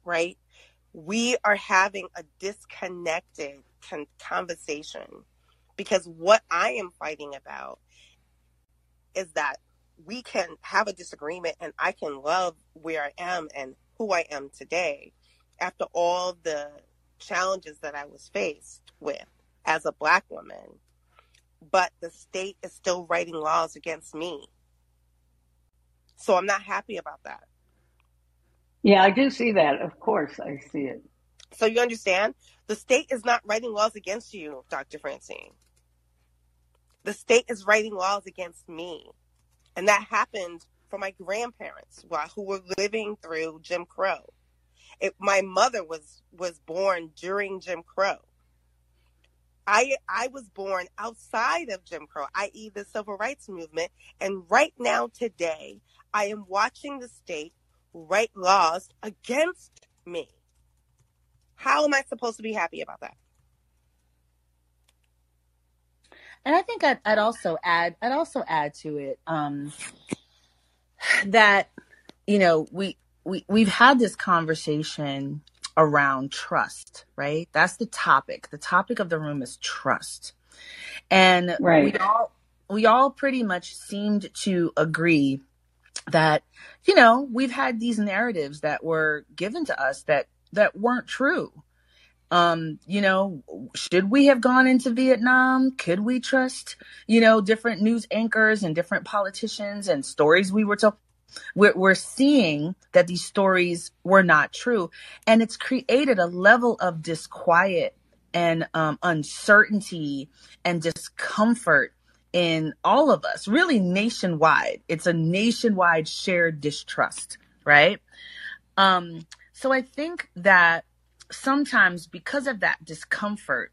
J: Right? We are having a disconnected con- conversation because what I am fighting about is that we can have a disagreement and I can love where I am and who I am today after all the challenges that I was faced with as a black woman. But the state is still writing laws against me. So I'm not happy about that.
B: yeah, I do see that. Of course, I see it.
J: So you understand? The state is not writing laws against you, Dr. Francine. The state is writing laws against me. And that happened for my grandparents who who were living through Jim Crow. It, my mother was was born during Jim Crow. I I was born outside of Jim Crow, i.e., the civil rights movement. And right now, today, I am watching the state write laws against me. How am I supposed to be happy about that?
H: And I think I'd, I'd also add, I'd also add to it um, that you know we we we've had this conversation around trust, right? That's the topic. The topic of the room is trust, and we all we all pretty much seemed to agree that you know we've had these narratives that were given to us that that weren't true. Um you know should we have gone into vietnam? Could we trust you know different news anchors and different politicians and stories we were told? We're, we're seeing that these stories were not true. And it's created a level of disquiet and um, uncertainty and discomfort in all of us really nationwide. It's a nationwide shared distrust right? Um so i think that sometimes because of that discomfort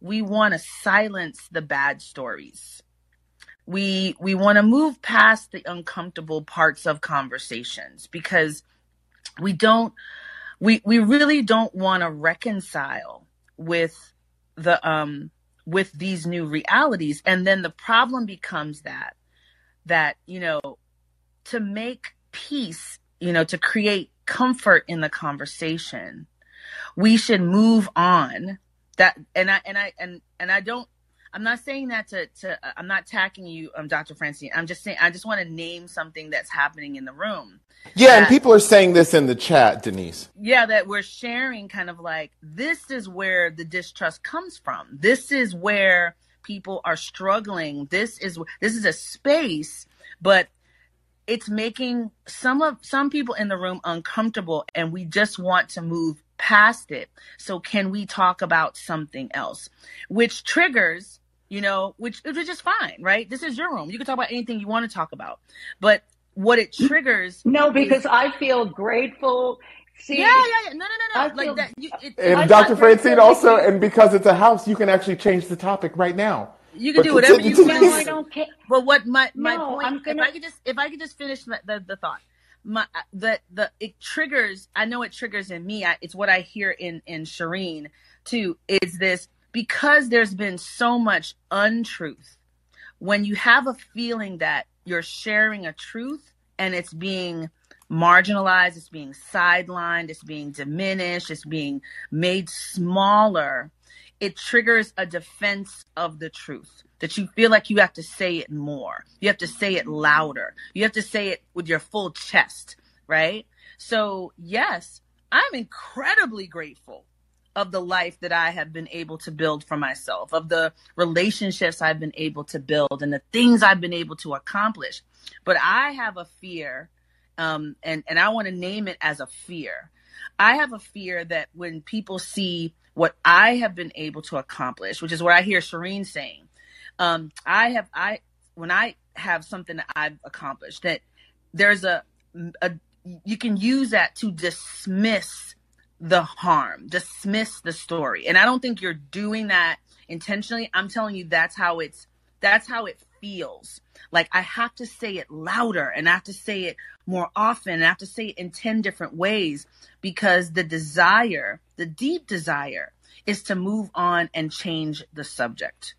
H: we want to silence the bad stories. We we want to move past the uncomfortable parts of conversations because we don't we we really don't want to reconcile with the um with these new realities. And then the problem becomes that that you know to make peace you know to create comfort in the conversation we should move on. That and i and i and and i don't I'm not saying that to to I'm not attacking you, um, Dr. Francine. I'm just saying I just want to name something that's happening in the room.
M: Yeah,
H: that,
M: and people are saying this in the chat, Denise.
H: Yeah, that we're sharing kind of like this is where the distrust comes from. This is where people are struggling. This is this is a space, but it's making some of some people in the room uncomfortable and we just want to move past it. So can we talk about something else? Which triggers, you know, which which is fine, right? This is your room. You can talk about anything you want to talk about. But what it triggers
B: No, because is, I feel grateful.
H: See, yeah, yeah, yeah. No, no, no, no. Like that. You,
M: it, and Dr. Francine also, and because it's a house, you can actually change the topic right now.
H: You can but do whatever you want. No, I don't care. But what my my no, point? Gonna... If I could just if I could just finish the the, the thought my the the it triggers i know it triggers in me I, it's what i hear in in shireen too is this because there's been so much untruth when you have a feeling that you're sharing a truth and it's being marginalized it's being sidelined it's being diminished it's being made smaller it triggers a defense of the truth that you feel like you have to say it more. You have to say it louder. You have to say it with your full chest, right? So, yes, I'm incredibly grateful of the life that I have been able to build for myself, of the relationships I've been able to build, and the things I've been able to accomplish. But I have a fear, um, and, and I want to name it as a fear. I have a fear that when people see what I have been able to accomplish, which is what I hear Shireen saying, um, I have I when I have something that I've accomplished that there's a, a you can use that to dismiss the harm, dismiss the story. And I don't think you're doing that intentionally. I'm telling you that's how it's that's how it feels. Like I have to say it louder and I have to say it more often and I have to say it in 10 different ways because the desire, the deep desire is to move on and change the subject.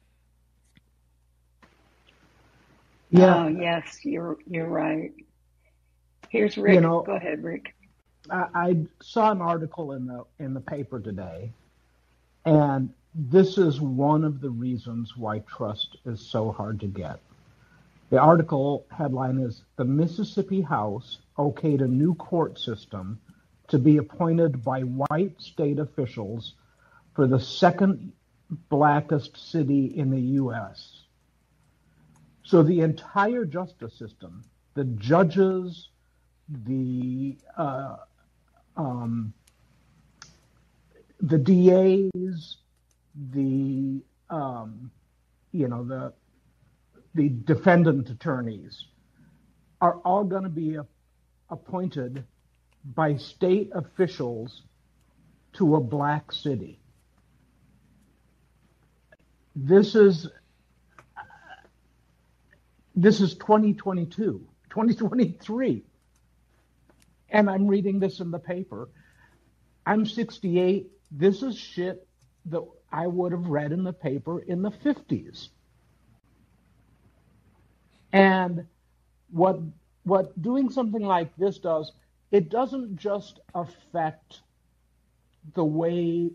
B: Yeah. Oh, yes, you're you're right. Here's Rick.
N: You know,
B: Go ahead, Rick.
N: I, I saw an article in the in the paper today, and this is one of the reasons why trust is so hard to get. The article headline is The Mississippi House okayed a new court system to be appointed by white state officials for the second blackest city in the U.S. So the entire justice system, the judges, the uh, um, the DAs, the um, you know the the defendant attorneys are all going to be a, appointed by state officials to a black city. This is this is 2022, 2023. And I'm reading this in the paper. I'm 68. This is shit that I would have read in the paper in the 50s. And what what doing something like this does, it doesn't just affect the way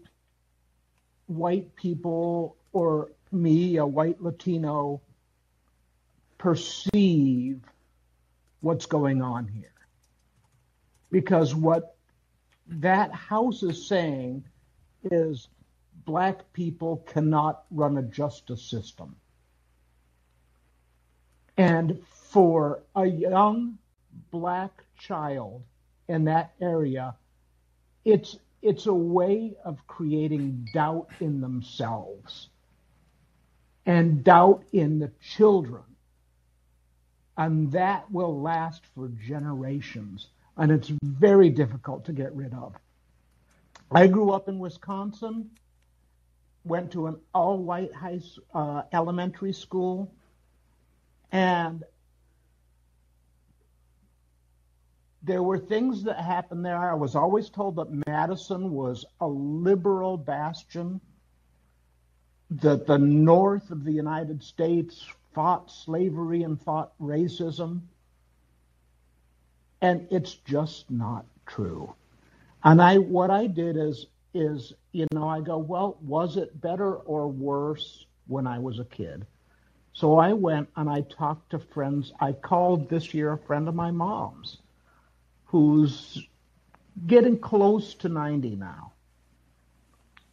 N: white people or me, a white Latino, perceive what's going on here. Because what that house is saying is black people cannot run a justice system. And for a young black child in that area, it's it's a way of creating doubt in themselves and doubt in the children and that will last for generations. And it's very difficult to get rid of. I grew up in Wisconsin, went to an all white high uh, elementary school, and there were things that happened there. I was always told that Madison was a liberal bastion, that the north of the United States fought slavery and fought racism. And it's just not true. And I what I did is is you know I go well was it better or worse when I was a kid. So I went and I talked to friends. I called this year a friend of my mom's who's getting close to 90 now.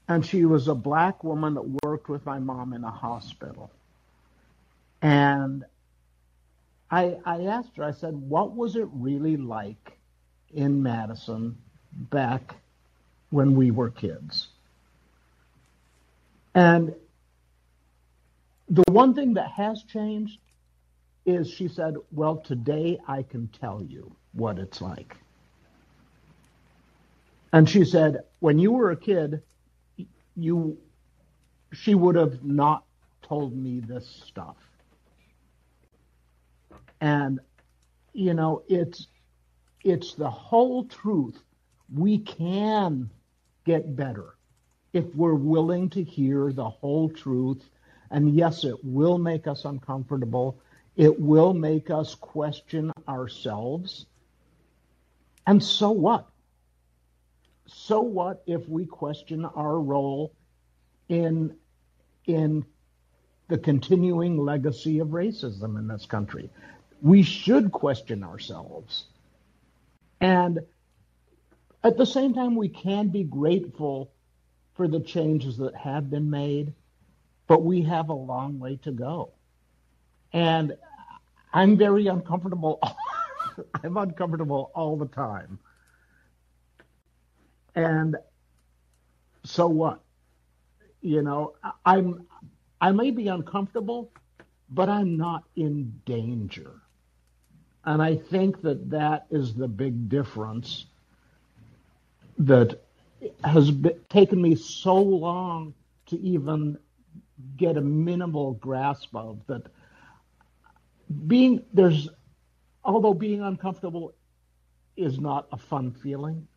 N: And she was a black woman that worked with my mom in a hospital. And I, I asked her, I said, what was it really like in Madison back when we were kids? And the one thing that has changed is she said, well, today I can tell you what it's like. And she said, when you were a kid, you, she would have not told me this stuff. And, you know, it's, it's the whole truth. We can get better if we're willing to hear the whole truth. And yes, it will make us uncomfortable. It will make us question ourselves. And so what? So what if we question our role in in the continuing legacy of racism in this country? We should question ourselves. And at the same time, we can be grateful for the changes that have been made, but we have a long way to go. And I'm very uncomfortable. I'm uncomfortable all the time. And so what? You know, I'm I may be uncomfortable, but I'm not in danger. And I think that that is the big difference that has been, taken me so long to even get a minimal grasp of that being there's although being uncomfortable is not a fun feeling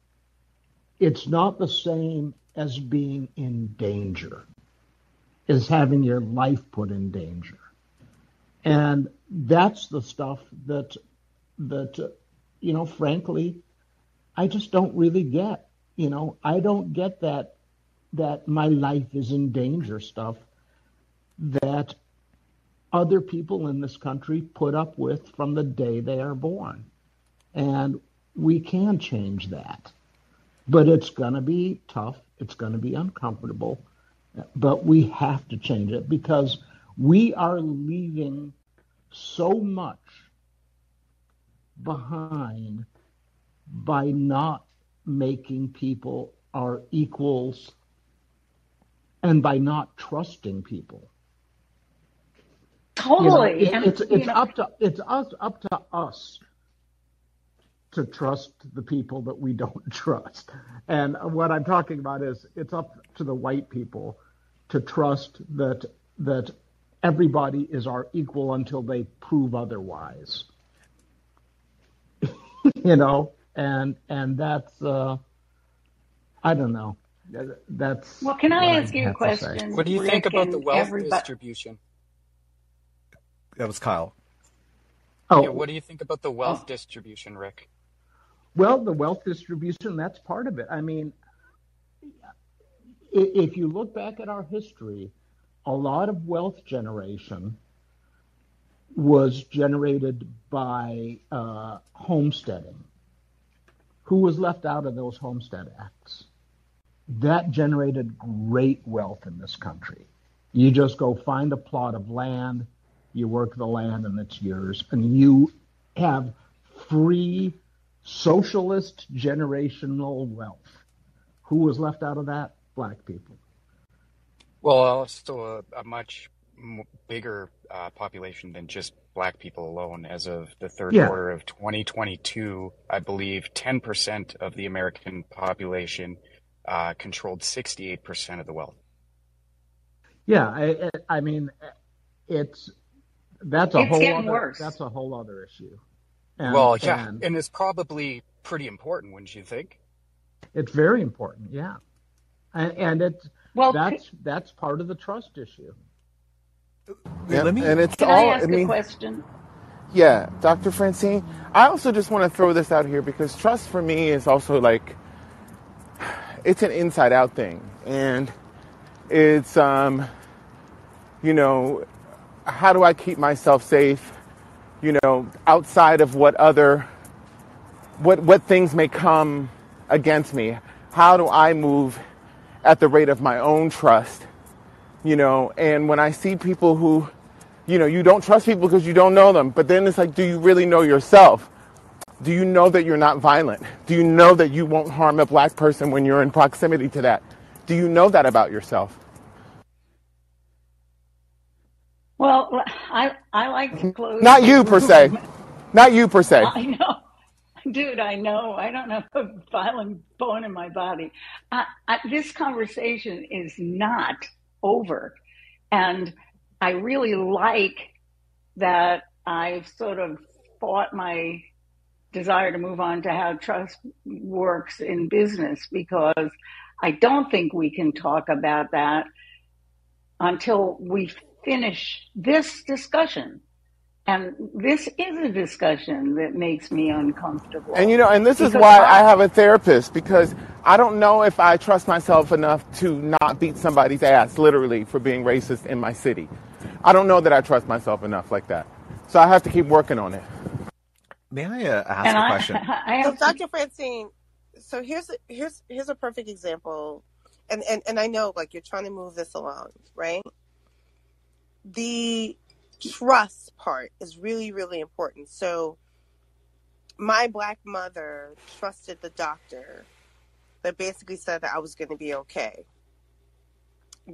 N: it's not the same as being in danger is having your life put in danger. And that's the stuff that that you know frankly i just don't really get you know i don't get that that my life is in danger stuff that other people in this country put up with from the day they are born. And we can change that. But it's going to be tough. It's going to be uncomfortable. But we have to change it because we are leaving so much behind by not making people our equals and by not trusting people.
B: Totally.
N: You know, it, it's it's know. up to it's us up to us to trust the people that we don't trust. And what I'm talking about is it's up to the white people to trust that that everybody is our equal until they prove otherwise. you know, and and that's uh, I don't know. That's
B: well. Can I ask you a question?
O: What do you think about the wealth everybody... distribution?
C: That was Kyle.
O: Oh, yeah, what do you think about the wealth oh. distribution, Rick?
N: Well, the wealth distribution, that's part of it. I mean, if you look back at our history, a lot of wealth generation was generated by uh, homesteading. Who was left out of those homestead acts? That generated great wealth in this country. You just go find a plot of land, you work the land, and it's yours, and you have free socialist generational wealth. Who was left out of that? Black people.
O: Well, also a, a much bigger uh, population than just black people alone. As of the third yeah. quarter of 2022, I believe 10% of the American population uh, controlled 68% of the wealth.
N: Yeah, I, I mean, it's that's a it's whole other, worse. that's a whole other issue.
O: And, well, yeah, and, and it's probably pretty important, wouldn't you think?
N: It's very important, yeah, and, and it's well, that's that's part of the trust issue.
M: Yeah, me, and it's
B: can
M: all.
B: I ask
M: I mean,
B: a question?
M: Yeah, Dr. Francine. I also just want to throw this out here because trust for me is also like it's an inside out thing, and it's um, You know, how do I keep myself safe? You know, outside of what other, what, what things may come against me? How do I move at the rate of my own trust? You know, and when I see people who, you know, you don't trust people because you don't know them, but then it's like, do you really know yourself? Do you know that you're not violent? Do you know that you won't harm a black person when you're in proximity to that? Do you know that about yourself?
B: Well, I I like to close.
M: Not you per se. Not you per se.
B: I know, dude. I know. I don't have a violent bone in my body. I, I, this conversation is not over, and I really like that I've sort of fought my desire to move on to how trust works in business because I don't think we can talk about that until we finish this discussion. And this is a discussion that makes me uncomfortable.
M: And you know, and this is why
B: I-
M: I have a therapist because I don't know if I trust myself enough to not beat somebody's ass literally for being racist in my city. I don't know that I trust myself enough like that. So I have to keep working on it.
C: May I uh, ask
B: And
C: a
B: I-
C: question?
B: I
J: So,
B: have
J: Dr. Francine, so here's here's here's a perfect example, and, and and I know like you're trying to move this along, right? The trust part is really really important. So, my black mother trusted the doctor that basically said that I was going to be okay.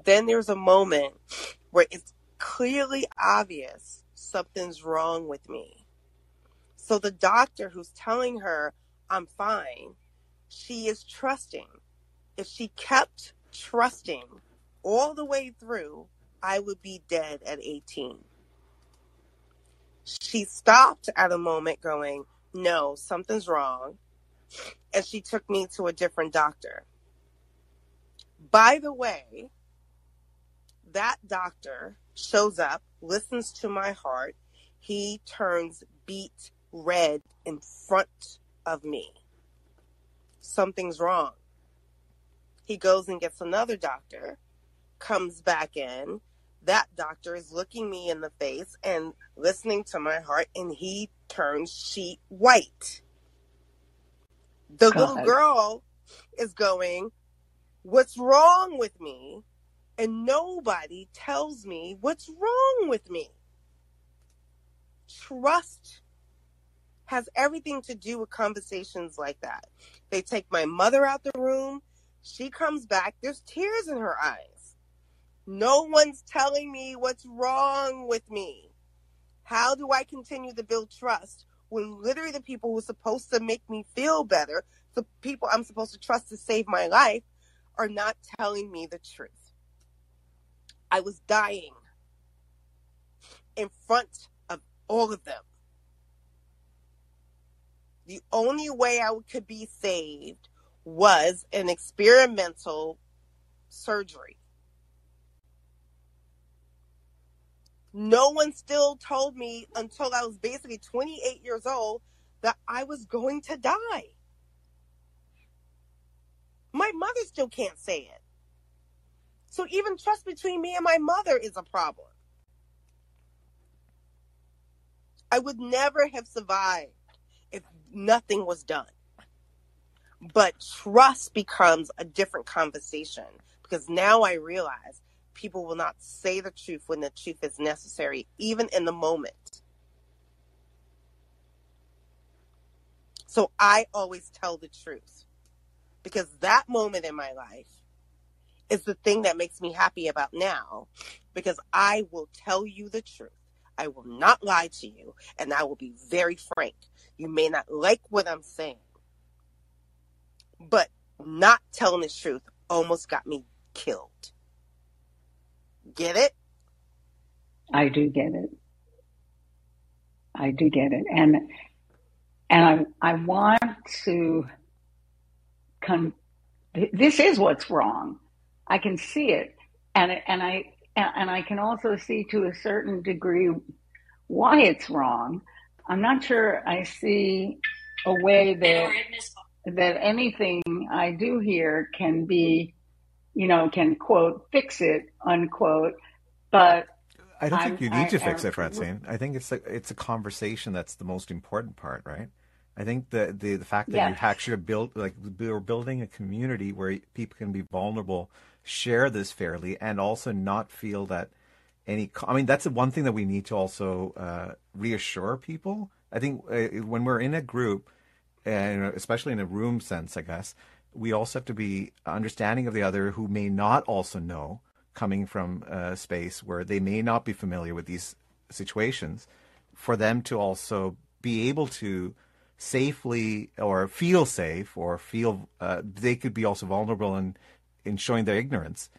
J: Then there's a moment where it's clearly obvious something's wrong with me. So the doctor who's telling her I'm fine, she is trusting. If she kept trusting all the way through, I would be dead at 18. She stopped at a moment going, No, something's wrong. And she took me to a different doctor. By the way, that doctor shows up, listens to my heart. He turns beet red in front of me. Something's wrong. He goes and gets another doctor, comes back in. That doctor is looking me in the face and listening to my heart, and he turns sheet white. The little girl is going, What's wrong with me? And nobody tells me what's wrong with me. Trust has everything to do with conversations like that. They take my mother out the room. She comes back. There's tears in her eyes. No one's telling me what's wrong with me. How do I continue to build trust when literally the people who are supposed to make me feel better, the people I'm supposed to trust to save my life, are not telling me the truth? I was dying in front of all of them. The only way I could be saved was an experimental surgery. No one still told me until I was basically 28 years old that I was going to die. My mother still can't say it. So even trust between me and my mother is a problem. I would never have survived if nothing was done. But trust becomes a different conversation because now I realize people will not say the truth when the truth is necessary, even in the moment. So I always tell the truth because that moment in my life is the thing that makes me happy about now because I will tell you the truth. I will not lie to you and I will be very frank. You may not like what I'm saying, but not telling the truth almost got me killed. Get it?
B: I do get it. I do get it, and and I I want to. Con- this is what's wrong. I can see it, and and I and I can also see to a certain degree why it's wrong. I'm not sure I see a way that that anything I do here can be, you know, can quote fix it unquote. But
C: I don't
B: I'm,
C: think you need
B: I,
C: to fix
B: I,
C: it, Francine. I think it's a, it's a conversation that's the most important part, right? I think the the, the fact that
B: yes.
C: you actually build like we're building a community where people can be vulnerable, share this fairly, and also not feel that any. I mean, that's the one thing that we need to also uh, reassure people. I think uh, when we're in a group, and especially in a room sense, I guess we also have to be understanding of the other who may not also know coming from a space where they may not be familiar with these situations for them to also be able to safely or feel safe or feel uh, they could be also vulnerable in in showing their ignorance.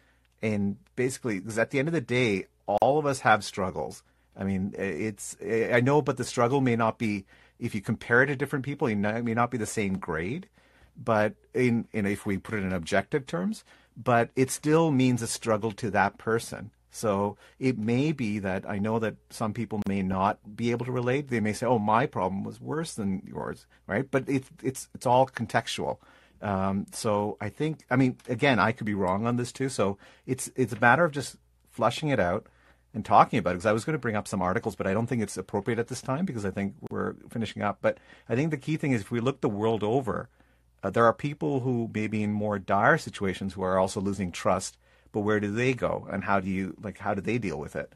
C: And basically because at the end of the day all of us have struggles. I mean it's i know but the struggle may not be if you compare it to different people it may not be the same grade but in, in if we put it in objective terms but it still means a struggle to that person so it may be that I know that some people may not be able to relate. They may say, "Oh, my problem was worse than yours," right? But it's it's it's all contextual. Um, so I think, I mean, again, I could be wrong on this too. So it's it's a matter of just flushing it out and talking about it. Because I was going to bring up some articles, but I don't think it's appropriate at this time because I think we're finishing up. But I think the key thing is if we look the world over, uh, there are people who may be in more dire situations who are also losing trust but where do they go? And how do you like how do they deal with it?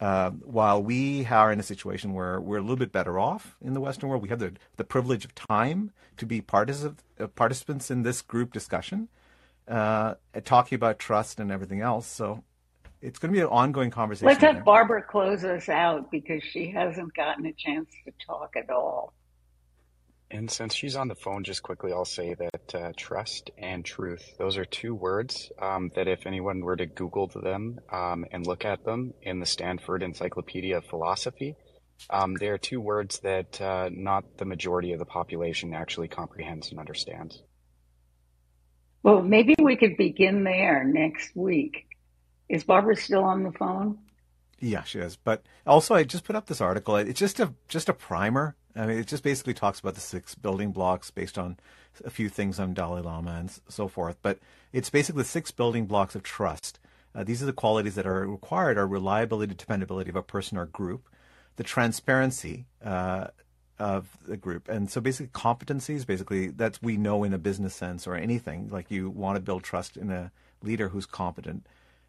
C: Uh, while we are in a situation where we're a little bit better off in the western world we have the, the privilege of time to be particip- uh, participants in this group discussion uh, talking about trust and everything else. So it's going to be an ongoing conversation
B: let's have barbara close us out because she hasn't gotten a chance to talk at all
O: and since she's on the phone, just quickly, I'll say that uh, trust and truth, those are two words um, that if anyone were to Google them um, and look at them in the Stanford Encyclopedia of Philosophy, um, they are two words that uh, not the majority of the population actually comprehends and understands.
B: Well, maybe we could begin there next week. Is Barbara still on the phone?
C: Yeah, she is. But also, I just put up this article. It's just a just a primer I mean, it just basically talks about the six building blocks based on a few things on Dalai Lama and so forth. But it's basically six building blocks of trust. Uh, these are the qualities that are required: are reliability, dependability of a person or group, the transparency uh, of the group, and so basically competencies. Basically, that we know in a business sense or anything. Like you want to build trust in a leader who's competent.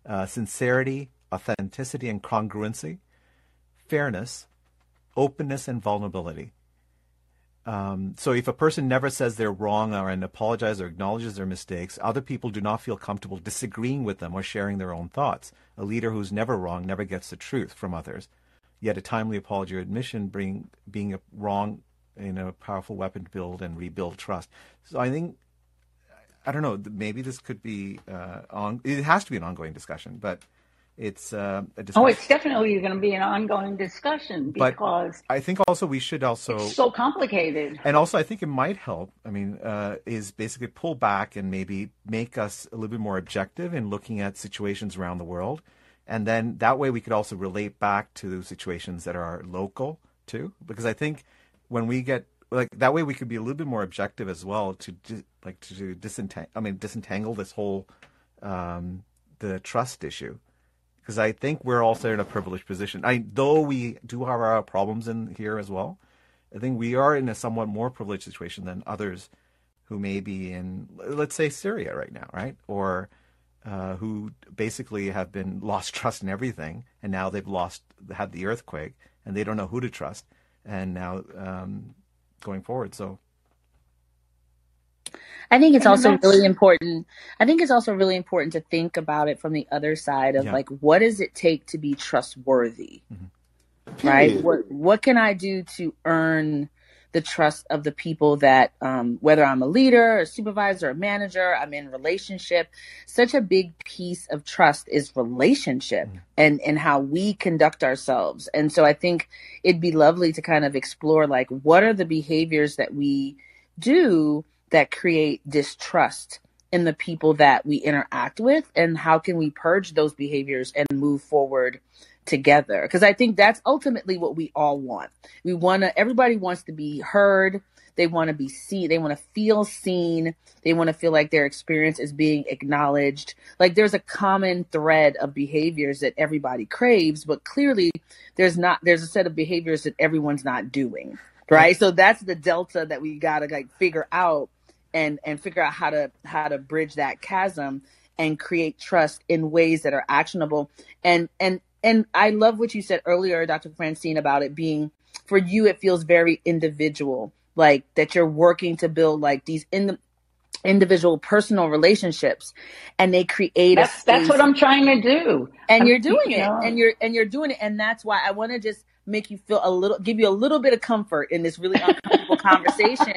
C: Uh, sincerity, authenticity, and congruency, fairness, openness and vulnerability. Um, so if a person never says they're wrong or and apologizes or acknowledges their mistakes, other people do not feel comfortable disagreeing with them or sharing their own thoughts. A leader who's never wrong never gets the truth from others. Yet a timely apology or admission bring being a wrong in a powerful weapon to build and rebuild trust. So I think I don't know. Maybe this could be uh, on. It has to be an ongoing discussion, but it's uh, a discussion.
B: Oh, it's definitely going to be an ongoing discussion because
C: but I think also we should also
B: it's so complicated.
C: And also, I think it might help. I mean, uh, is basically pull back and maybe make us a little bit more objective in looking at situations around the world, and then that way we could also relate back to situations that are local too. Because I think when we get like that way, we could be a little bit more objective as well to like to disentangle. I mean, disentangle this whole um, the trust issue because I think we're also in a privileged position. I though we do have our problems in here as well. I think we are in a somewhat more privileged situation than others who may be in, let's say, Syria right now, right? Or uh, who basically have been lost trust in everything, and now they've lost had the earthquake, and they don't know who to trust, and now um, going forward. So
H: I think it's also really important. I think it's also really important to think about it from the other side of
C: Yeah.
H: like, what does it take to be trustworthy?
C: Mm-hmm.
H: Right? What What can I do to earn the trust of the people that, um, whether I'm a leader, a supervisor, a manager, I'm in relationship. Such a big piece of trust is relationship and and how we conduct ourselves. And so I think it'd be lovely to kind of explore like, what are the behaviors that we do that create distrust in the people that we interact with and how can we purge those behaviors and move forward together because i think that's ultimately what we all want we want to everybody wants to be heard They want to be seen. They want to feel seen. They want to feel like their experience is being acknowledged. Like there's a common thread of behaviors that everybody craves, but clearly there's not, there's a set of behaviors that everyone's not doing. Right. So that's the delta that we got to like figure out and, and figure out how to, how to bridge that chasm and create trust in ways that are actionable. And, and, and I love what you said earlier, Dr. Francine, about it being for you, it feels very individual, like that you're working to build like these in individual personal relationships and they create
B: that's,
H: a
B: that's what I'm trying to do.
H: And
B: I'm,
H: you're doing it
B: know,
H: and you're and you're doing it and that's why I want to just make you feel a little give you a little bit of comfort in this really uncomfortable conversation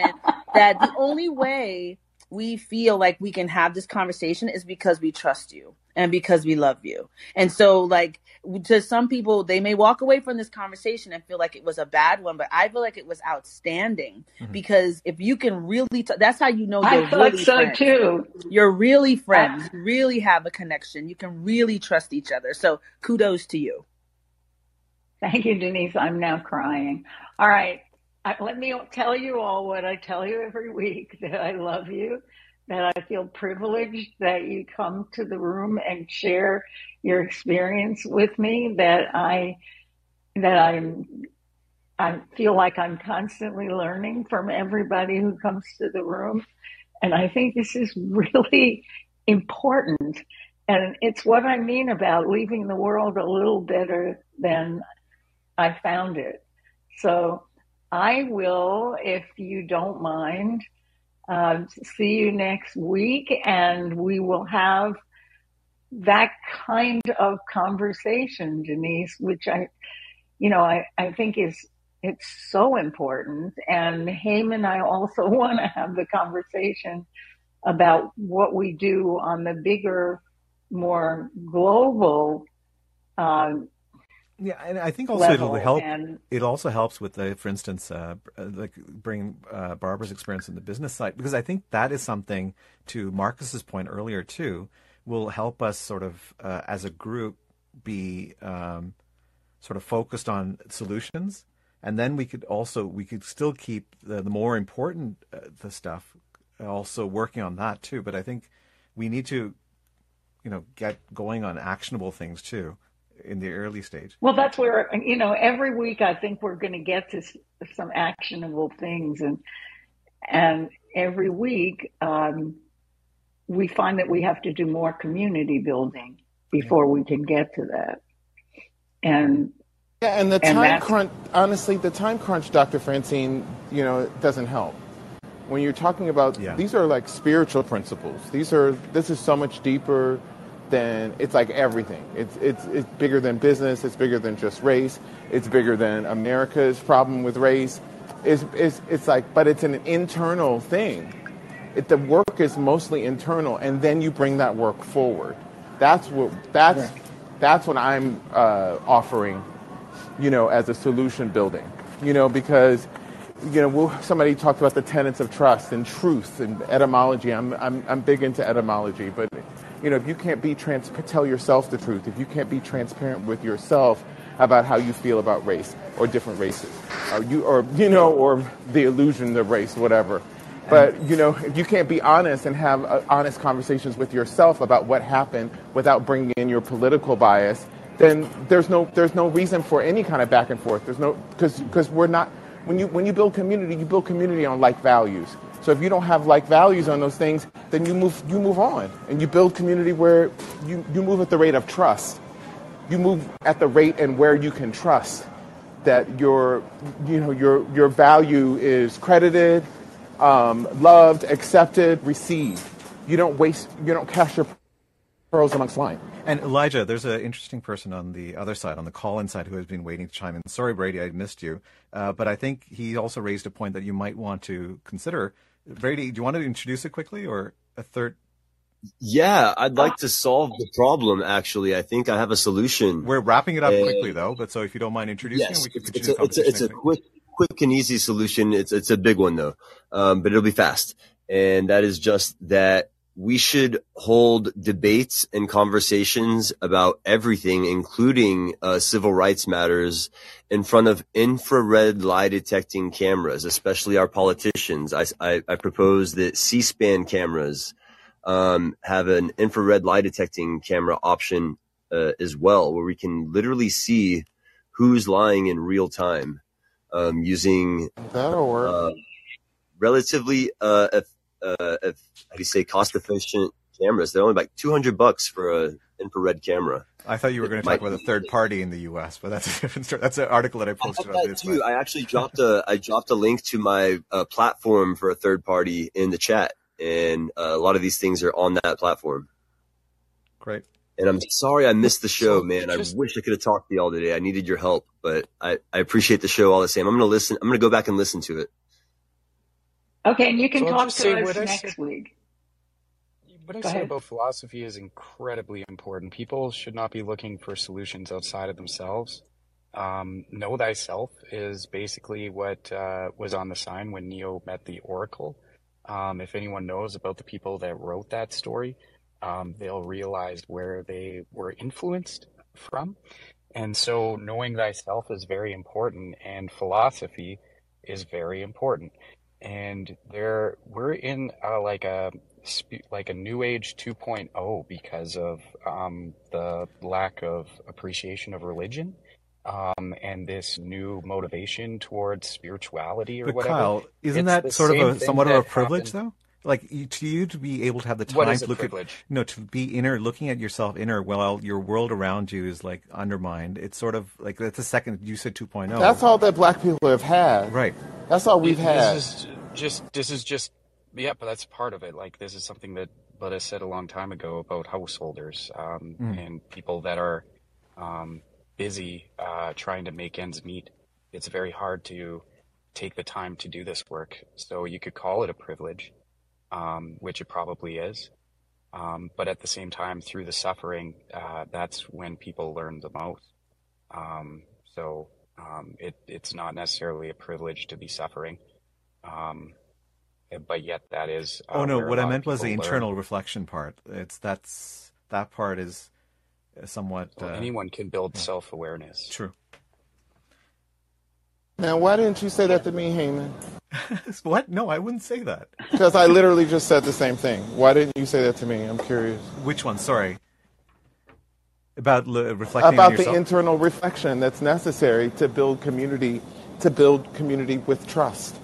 H: that the only way we feel like we can have this conversation is because we trust you and because we love you. And so like to some people they may walk away from this conversation and feel like it was a bad one, but I feel like it was outstanding
B: Mm-hmm.
H: because if you can really t- that's how you know you're
B: thought
H: really
B: so
H: friends.
B: too.
H: You're really friends. You really have a connection. You can really trust each other. So kudos to you.
B: Thank you, Denise. I'm now crying. All right. Let me tell you all what I tell you every week that I love you, that I feel privileged that you come to the room and share your experience with me, that I, that I'm, I feel like I'm constantly learning from everybody who comes to the room. And I think this is really important. And it's what I mean about leaving the world a little better than I found it. So I will, if you don't mind, uh, see you next week and we will have that kind of conversation, Denise, which I, you know, I, I think is, it's so important. And Haim and I also want to have the conversation about what we do on the bigger, more global, um,
C: Yeah, and I think also it'll help.
B: And
C: It also helps with the, for instance, uh, like bringing uh, Barbara's experience in the business side, because I think that is something to Marcus's point earlier too, will help us sort of uh, as a group be um, sort of focused on solutions, and then we could also we could still keep the, the more important uh, the stuff, also working on that too. But I think we need to, you know, get going on actionable things too in the early stage.
B: Well, that's where, you know, every week I think we're going to get to some actionable things. And, and every week, um, we find that we have to do more community building before we can get to that. And,
M: Yeah, and the
B: and
M: time
B: that's,
M: crunch, honestly, the time crunch, Dr. Francine, you know, doesn't help. When you're talking about,
C: Yeah.
M: these are like spiritual principles. These are, this is so much deeper than, it's like everything. It's, it's, it's bigger than business. It's bigger than just race. It's bigger than America's problem with race. It's, it's, it's like, but it's an internal thing. It, the work is mostly internal, and then you bring that work forward. That's what, that's,
B: Right.
M: that's what I'm uh, offering you know, as a solution building, you know, because, you know, we'll, somebody talked about the tenets of trust and truth and etymology. I'm, I'm, I'm big into etymology, but, you know, if you can't be trans, tell yourself the truth, if you can't be transparent with yourself about how you feel about race or different races, or you, or, you know, or the illusion of race, whatever. But you know, if you can't be honest and have uh, honest conversations with yourself about what happened without bringing in your political bias, then there's no there's no reason for any kind of back and forth. There's no because because we're not when you when you build community, you build community on like values. So if you don't have like values on those things, then you move you move on and you build community where you, you move at the rate of trust. You move at the rate and where you can trust that your you know your your value is credited, um, loved, accepted, received. You don't waste you don't cast your pearls amongst swine.
C: And Elijah, there's an interesting person on the other side, on the call-in side, who has been waiting to chime in. Sorry, Brady, I missed you, uh, but I think he also raised a point that you might want to consider. Brady, do you want to introduce it quickly, or a third?
P: Yeah, I'd like to solve the problem. Actually, I think I have a solution.
C: We're wrapping it up
P: Uh,
C: quickly, though. But so, if you don't mind introducing it,
P: Yes,
C: we can
P: it's a it's a it's a quick quick and easy solution. It's it's a big one though, um, but it'll be fast. And that is just that we should hold debates and conversations about everything, including uh, civil rights matters, in front of infrared lie detecting cameras, especially our politicians. I, I, I propose that C-SPAN cameras um, have an infrared lie detecting camera option uh, as well, where we can literally see who's lying in real time um, using
M: That'll work.
P: uh, relatively uh, uh, eff- how do you say cost efficient cameras. They're only like two hundred bucks for a infrared camera.
C: I thought you were going to talk about a third party in the U.S., but that's a different story. That's an article that I posted on
P: that
C: this.
P: too. I actually dropped a I dropped a link to my uh, platform for a third party in the chat, and uh, a lot of these things are on that platform.
C: Great.
P: And I'm sorry I missed the show,
O: So
P: man.
O: just-
P: I wish I could have talked to y'all today. I needed your help, but I, I appreciate the show all the same. I'm gonna listen. I'm gonna go back and listen to it.
B: Okay, and you can
O: So
B: talk to
O: say
B: us
O: I
B: next week.
O: What I
B: Go
O: said
B: ahead.
O: about philosophy is incredibly important. People should not be looking for solutions outside of themselves. Um, know thyself is basically what uh, was on the sign when Neo met the Oracle. Um, if anyone knows about the people that wrote that story, um, they'll realize where they were influenced from. And so knowing thyself is very important, and philosophy is very important. And there, we're in uh, like a like a new age 2.0 because of um, the lack of appreciation of religion um, and this new motivation towards spirituality or
C: But
O: whatever.
C: Kyle, isn't
O: It's
C: that sort of a somewhat of a privilege,
O: happened-
C: though? Like to you to be able to have the time
O: is
C: to
O: a
C: look
O: privilege?
C: at no to be inner, looking at yourself inner while your world around you is like undermined. It's sort of like that's the second you said 2.0.
M: That's all that black people have had.
C: Right.
M: That's all we've
O: This
M: had.
O: is just this is just yeah, but that's part of it. Like this is something that Buddha said a long time ago about householders um,
C: Mm.
O: and people that are um, busy uh, trying to make ends meet. It's very hard to take the time to do this work. So you could call it a privilege, um, which it probably is. Um, but at the same time, through the suffering, uh, that's when people learn the most. Um, so um, it, it's not necessarily a privilege to be suffering. Um, but yet that is. Uh,
C: oh no, what I meant was the
O: learn.
C: internal reflection part. It's that's that part is somewhat.
O: Well,
C: uh,
O: anyone can build self awareness.
C: True.
M: Now, why didn't you say that to me, Heyman?
C: what? No, I wouldn't say that.
M: Because I literally just said the same thing. Why didn't you say that to me? I'm curious.
C: Which one? Sorry. About reflecting
M: About the internal reflection that's necessary to build community, to build community with trust.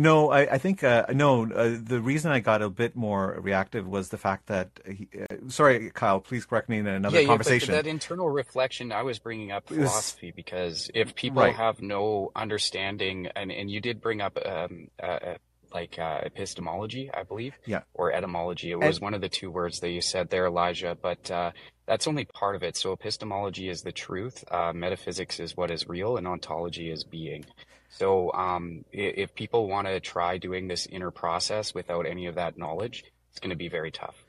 C: No, I, I think uh, no. Uh, the reason I got a bit more reactive was the fact that. He, uh, sorry, Kyle. Please correct me in another
O: yeah,
C: conversation.
O: Yeah, that internal reflection, I was bringing up
C: It was-
O: philosophy because if people
C: Right.
O: have no understanding, and, and you did bring up um, uh, uh, like uh, epistemology, I believe,
C: Yeah.
O: or etymology. It was
C: And-
O: one of the two words that you said there, Elijah, but uh, that's only part of it. So epistemology is the truth, uh, metaphysics is what is real, and ontology is being. So um, i- if people want to try doing this inner process without any of that knowledge, it's going to be very tough.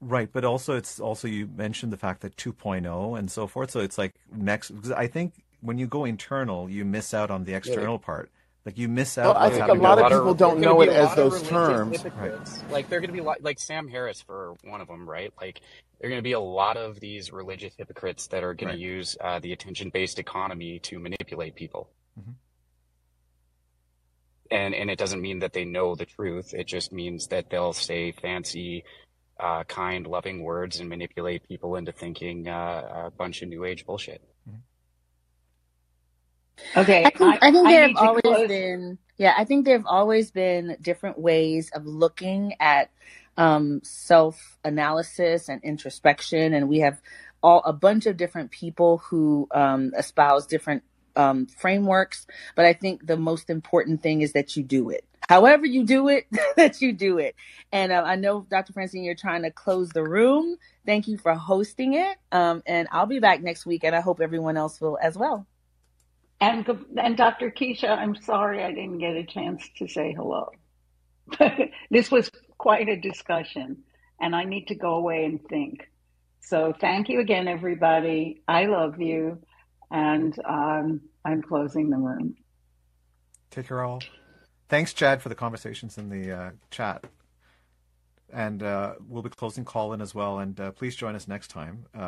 C: Right, but also it's also you mentioned the fact that 2.0 and so forth. So it's like next. Because I think when you go internal, you miss out on the external part. Like you miss out.
M: Well, I think a lot of people don't know it as those terms.
O: hypocrites. Like they're going to be like, like Sam Harris for one of them, right? Like there are going to be a lot of these religious hypocrites that are going
C: Right.
O: to use uh, the attention-based economy to manipulate people.
C: Mhm.
O: And and it doesn't mean that they know the truth. It just means that they'll say fancy, uh, kind, loving words and manipulate people into thinking uh, a bunch of new age bullshit.
B: Okay,
H: I think, I, think
B: I
H: there have always
B: close.
H: been, yeah, I think there have always been different ways of looking at um, self analysis and introspection. And we have all a bunch of different people who um, espouse different um, frameworks. But I think the most important thing is that you do it. However, you do it, that you do it. And uh, I know, Dr. Francine, you're trying to close the room. Thank you for hosting it. Um, and I'll be back next week, and I hope everyone else will as well.
B: And and Dr. Keisha, I'm sorry I didn't get a chance to say hello. this was quite a discussion, and I need to go away and think. So thank you again, everybody. I love you, and um, I'm closing the room.
C: Take care, all. Thanks, Chad, for the conversations in the uh, chat. and uh, we'll be closing Callin as well. And uh, please join us next time. Uh,